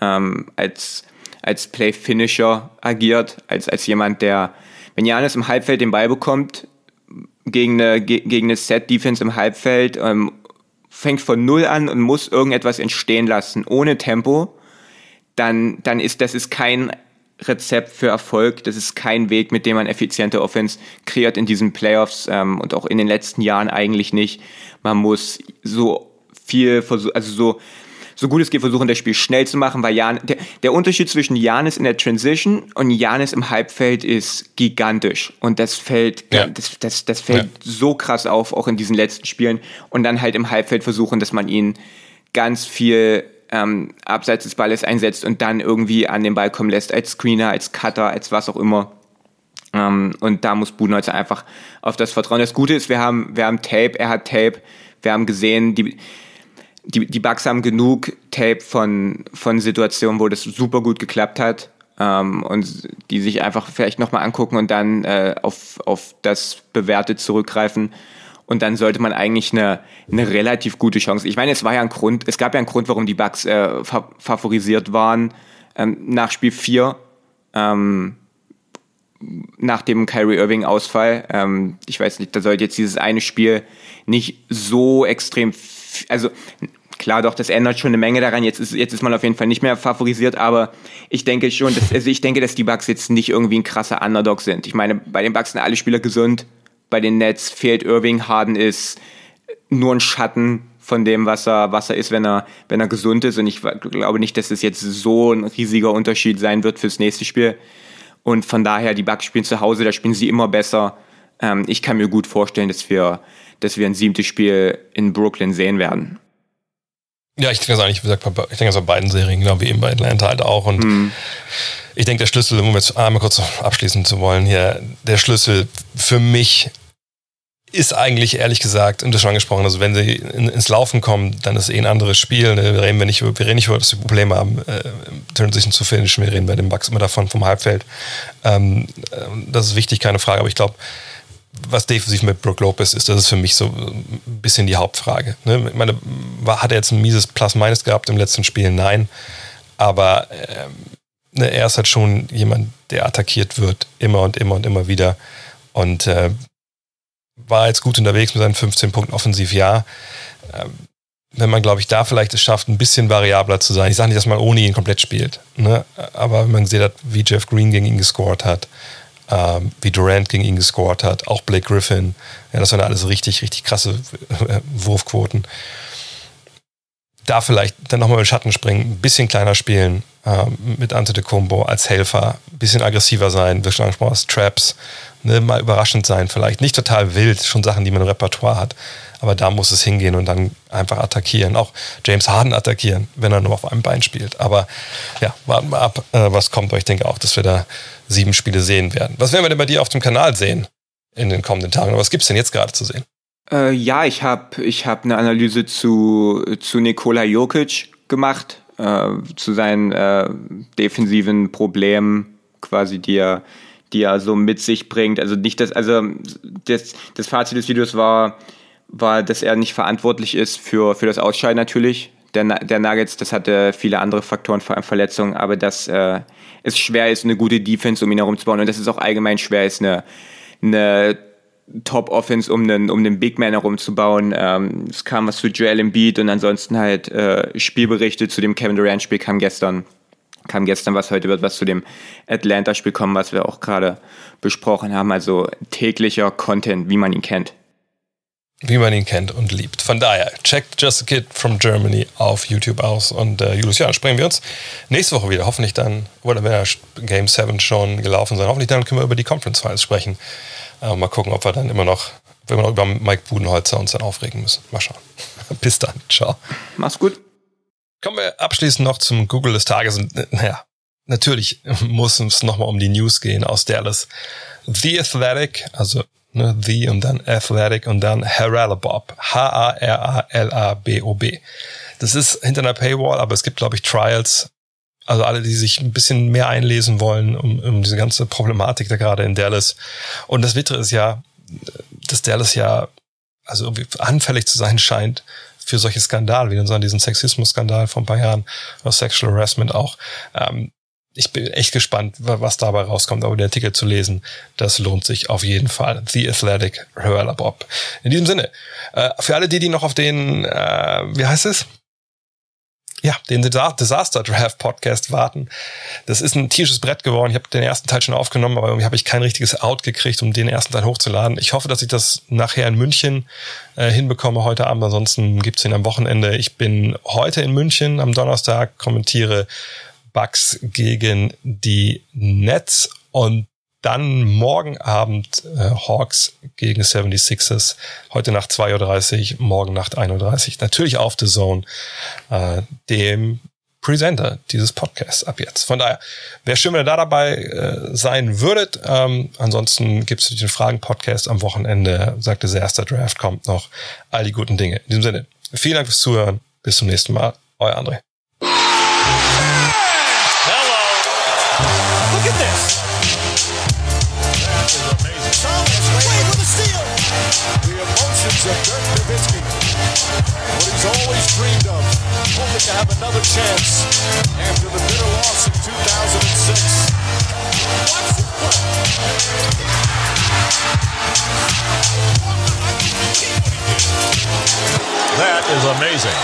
ähm, als, als Play-Finisher agiert, als, als jemand, der, wenn Janis im Halbfeld den Ball bekommt, gegen eine, gegen eine Set-Defense im Halbfeld, ähm, fängt von Null an und muss irgendetwas entstehen lassen, ohne Tempo, dann, dann ist das ist kein Rezept für Erfolg. Das ist kein Weg, mit dem man effiziente Offense kreiert in diesen Playoffs ähm, und auch in den letzten Jahren eigentlich nicht. Man muss so viel versuchen, also so, so gut es geht versuchen, das Spiel schnell zu machen, weil Jan, der, der Unterschied zwischen Janis in der Transition und Janis im Halbfeld ist gigantisch. Und das fällt, ja. das, das, das fällt ja. so krass auf, auch in diesen letzten Spielen. Und dann halt im Halbfeld versuchen, dass man ihn ganz viel ähm, abseits des Balles einsetzt und dann irgendwie an den Ball kommen lässt, als Screener, als Cutter, als was auch immer. Ähm, und da muss Budenholzer einfach auf das vertrauen. Das Gute ist, wir haben, wir haben Tape, er hat Tape, wir haben gesehen, die, die, die Bugs haben genug Tape von, von Situationen, wo das super gut geklappt hat. Ähm, und die sich einfach vielleicht nochmal angucken und dann äh, auf, auf das Bewährte zurückgreifen und dann sollte man eigentlich eine, eine relativ gute Chance. Ich meine, es war ja ein Grund, es gab ja einen Grund, warum die Bucks äh, fa favorisiert waren ähm, nach Spiel 4. Ähm, nach dem Kyrie Irving Ausfall. Ähm, ich weiß nicht, da sollte jetzt dieses eine Spiel nicht so extrem, also klar, doch, das ändert schon eine Menge daran. Jetzt ist, jetzt ist man auf jeden Fall nicht mehr favorisiert, aber ich denke schon, dass, also ich denke, dass die Bucks jetzt nicht irgendwie ein krasser Underdog sind. Ich meine, bei den Bucks sind alle Spieler gesund bei den Nets fehlt Irving. Harden ist nur ein Schatten von dem, was er, was er ist, wenn er, wenn er gesund ist. Und ich glaube nicht, dass es jetzt so ein riesiger Unterschied sein wird fürs nächste Spiel. Und von daher, die Bucks spielen zu Hause, da spielen sie immer besser. Ähm, ich kann mir gut vorstellen, dass wir, dass wir ein siebtes Spiel in Brooklyn sehen werden. Ja, ich denke das eigentlich, wie gesagt, ich denke das bei beiden Serien, genau wie eben bei Atlanta halt auch. Und mhm. ich denke, der Schlüssel, um jetzt einmal kurz abschließen zu wollen hier, der Schlüssel für mich ist eigentlich ehrlich gesagt, und das schon angesprochen, also wenn sie in, ins Laufen kommen, dann ist eh ein anderes Spiel. Ne? Wir reden nicht, wir reden nicht über, dass wir Probleme haben, äh, Transition zu finishen. Wir reden bei den Bugs immer davon vom Halbfeld. Ähm, äh, das ist wichtig, keine Frage. Aber ich glaube, was defensiv mit Brook Lopez ist, das ist für mich so ein bisschen die Hauptfrage. Ne? Ich meine, hat er jetzt ein mieses Plus-Minus gehabt im letzten Spiel? Nein. Aber äh, ne, er ist halt schon jemand, der attackiert wird, immer und immer und immer wieder. Und äh, war jetzt gut unterwegs mit seinen 15 Punkten offensiv, ja. Ähm, wenn man, glaube ich, da vielleicht es schafft, ein bisschen variabler zu sein. Ich sage nicht, dass man ohne ihn komplett spielt. Ne? Aber wenn man hat, wie Jeff Green gegen ihn gescored hat ähm, wie Durant gegen ihn gescored hat, auch Blake Griffin. Ja, das waren alles richtig, richtig krasse äh, Wurfquoten. Da vielleicht dann nochmal mit Schatten springen, ein bisschen kleiner spielen ähm, mit Ante de Combo als Helfer, ein bisschen aggressiver sein, wie schon angesprochen Traps, ne, mal überraschend sein, vielleicht nicht total wild, schon Sachen, die man im Repertoire hat, aber da muss es hingehen und dann einfach attackieren. Auch James Harden attackieren, wenn er nur auf einem Bein spielt. Aber ja, warten wir ab, äh, was kommt. Ich denke auch, dass wir da sieben Spiele sehen werden. Was werden wir denn bei dir auf dem Kanal sehen in den kommenden Tagen? Was gibt es denn jetzt gerade zu sehen? Äh, ja, ich habe ich hab eine Analyse zu, zu Nikola Jokic gemacht, äh, zu seinen äh, defensiven Problemen, quasi, die er, die er so mit sich bringt. Also nicht das, also das, das Fazit des Videos war, war, dass er nicht verantwortlich ist für, für das Ausscheiden natürlich. Der, der Nuggets, das hatte viele andere Faktoren, vor allem Verletzungen, aber dass äh, es schwer ist, eine gute Defense um ihn herum zu bauen und dass es auch allgemein schwer ist, eine, eine Top-Offense um einen, um den Big Man herumzubauen. Ähm, es kam was zu Joel Embiid und ansonsten halt äh, Spielberichte zu dem Kevin Durant-Spiel kam gestern kam gestern was, heute wird was zu dem Atlanta-Spiel kommen, was wir auch gerade besprochen haben. Also täglicher Content, wie man ihn kennt wie man ihn kennt und liebt. Von daher, checkt Just a Kid from Germany auf YouTube aus. Und äh, Julius, ja, dann sprechen wir uns nächste Woche wieder. Hoffentlich dann, oder wenn der Game 7 schon gelaufen sein, hoffentlich dann können wir über die Conference Files sprechen. Äh, mal gucken, ob wir dann immer noch, wenn wir noch über Mike Budenholzer uns dann aufregen müssen. Mal schauen. Bis dann. Ciao. Mach's gut. Kommen wir abschließend noch zum Google des Tages. Und äh, naja, natürlich muss es nochmal um die News gehen aus Dallas. The Athletic, also ne, The und dann Athletic und dann Haralabob. H-A-R-A-L-A-B-O-B. Das ist hinter einer Paywall, aber es gibt, glaube ich, Trials. Also alle, die sich ein bisschen mehr einlesen wollen, um, um diese ganze Problematik da gerade in Dallas. Und das Wittere ist ja, dass Dallas ja also irgendwie anfällig zu sein scheint für solche Skandale, wie dann diesen Sexismus-Skandal von ein paar Jahren, oder Sexual Harassment auch. Ähm, ich bin echt gespannt, was dabei rauskommt, aber den Artikel zu lesen, das lohnt sich auf jeden Fall. The Athletic, Roella Bob. In diesem Sinne, äh, für alle die, die noch auf den, äh, wie heißt es? ja, den Disaster Draft Podcast warten. Das ist ein tierisches Brett geworden. Ich habe den ersten Teil schon aufgenommen, aber irgendwie habe ich kein richtiges Out gekriegt, um den ersten Teil hochzuladen. Ich hoffe, dass ich das nachher in München äh, hinbekomme heute Abend. Ansonsten gibt's ihn am Wochenende. Ich bin heute in München am Donnerstag, kommentiere Bucks gegen die Nets und dann morgen Abend äh, Hawks gegen 76ers. Heute Nacht 2.30 Uhr, morgen Nacht 1.30 Uhr. Natürlich auf The Zone, äh, dem Presenter dieses Podcasts ab jetzt. Von daher, wäre schön, wenn ihr da dabei äh, sein würdet. Ähm, ansonsten gibt es den Fragen-Podcast am Wochenende. Sagte der erste Draft kommt noch. All die guten Dinge. In diesem Sinne, vielen Dank fürs Zuhören. Bis zum nächsten Mal. Euer André. Dirk Nowitzki. What he's always dreamed of. Hoping to have another chance after the bitter loss in 2006. That is amazing.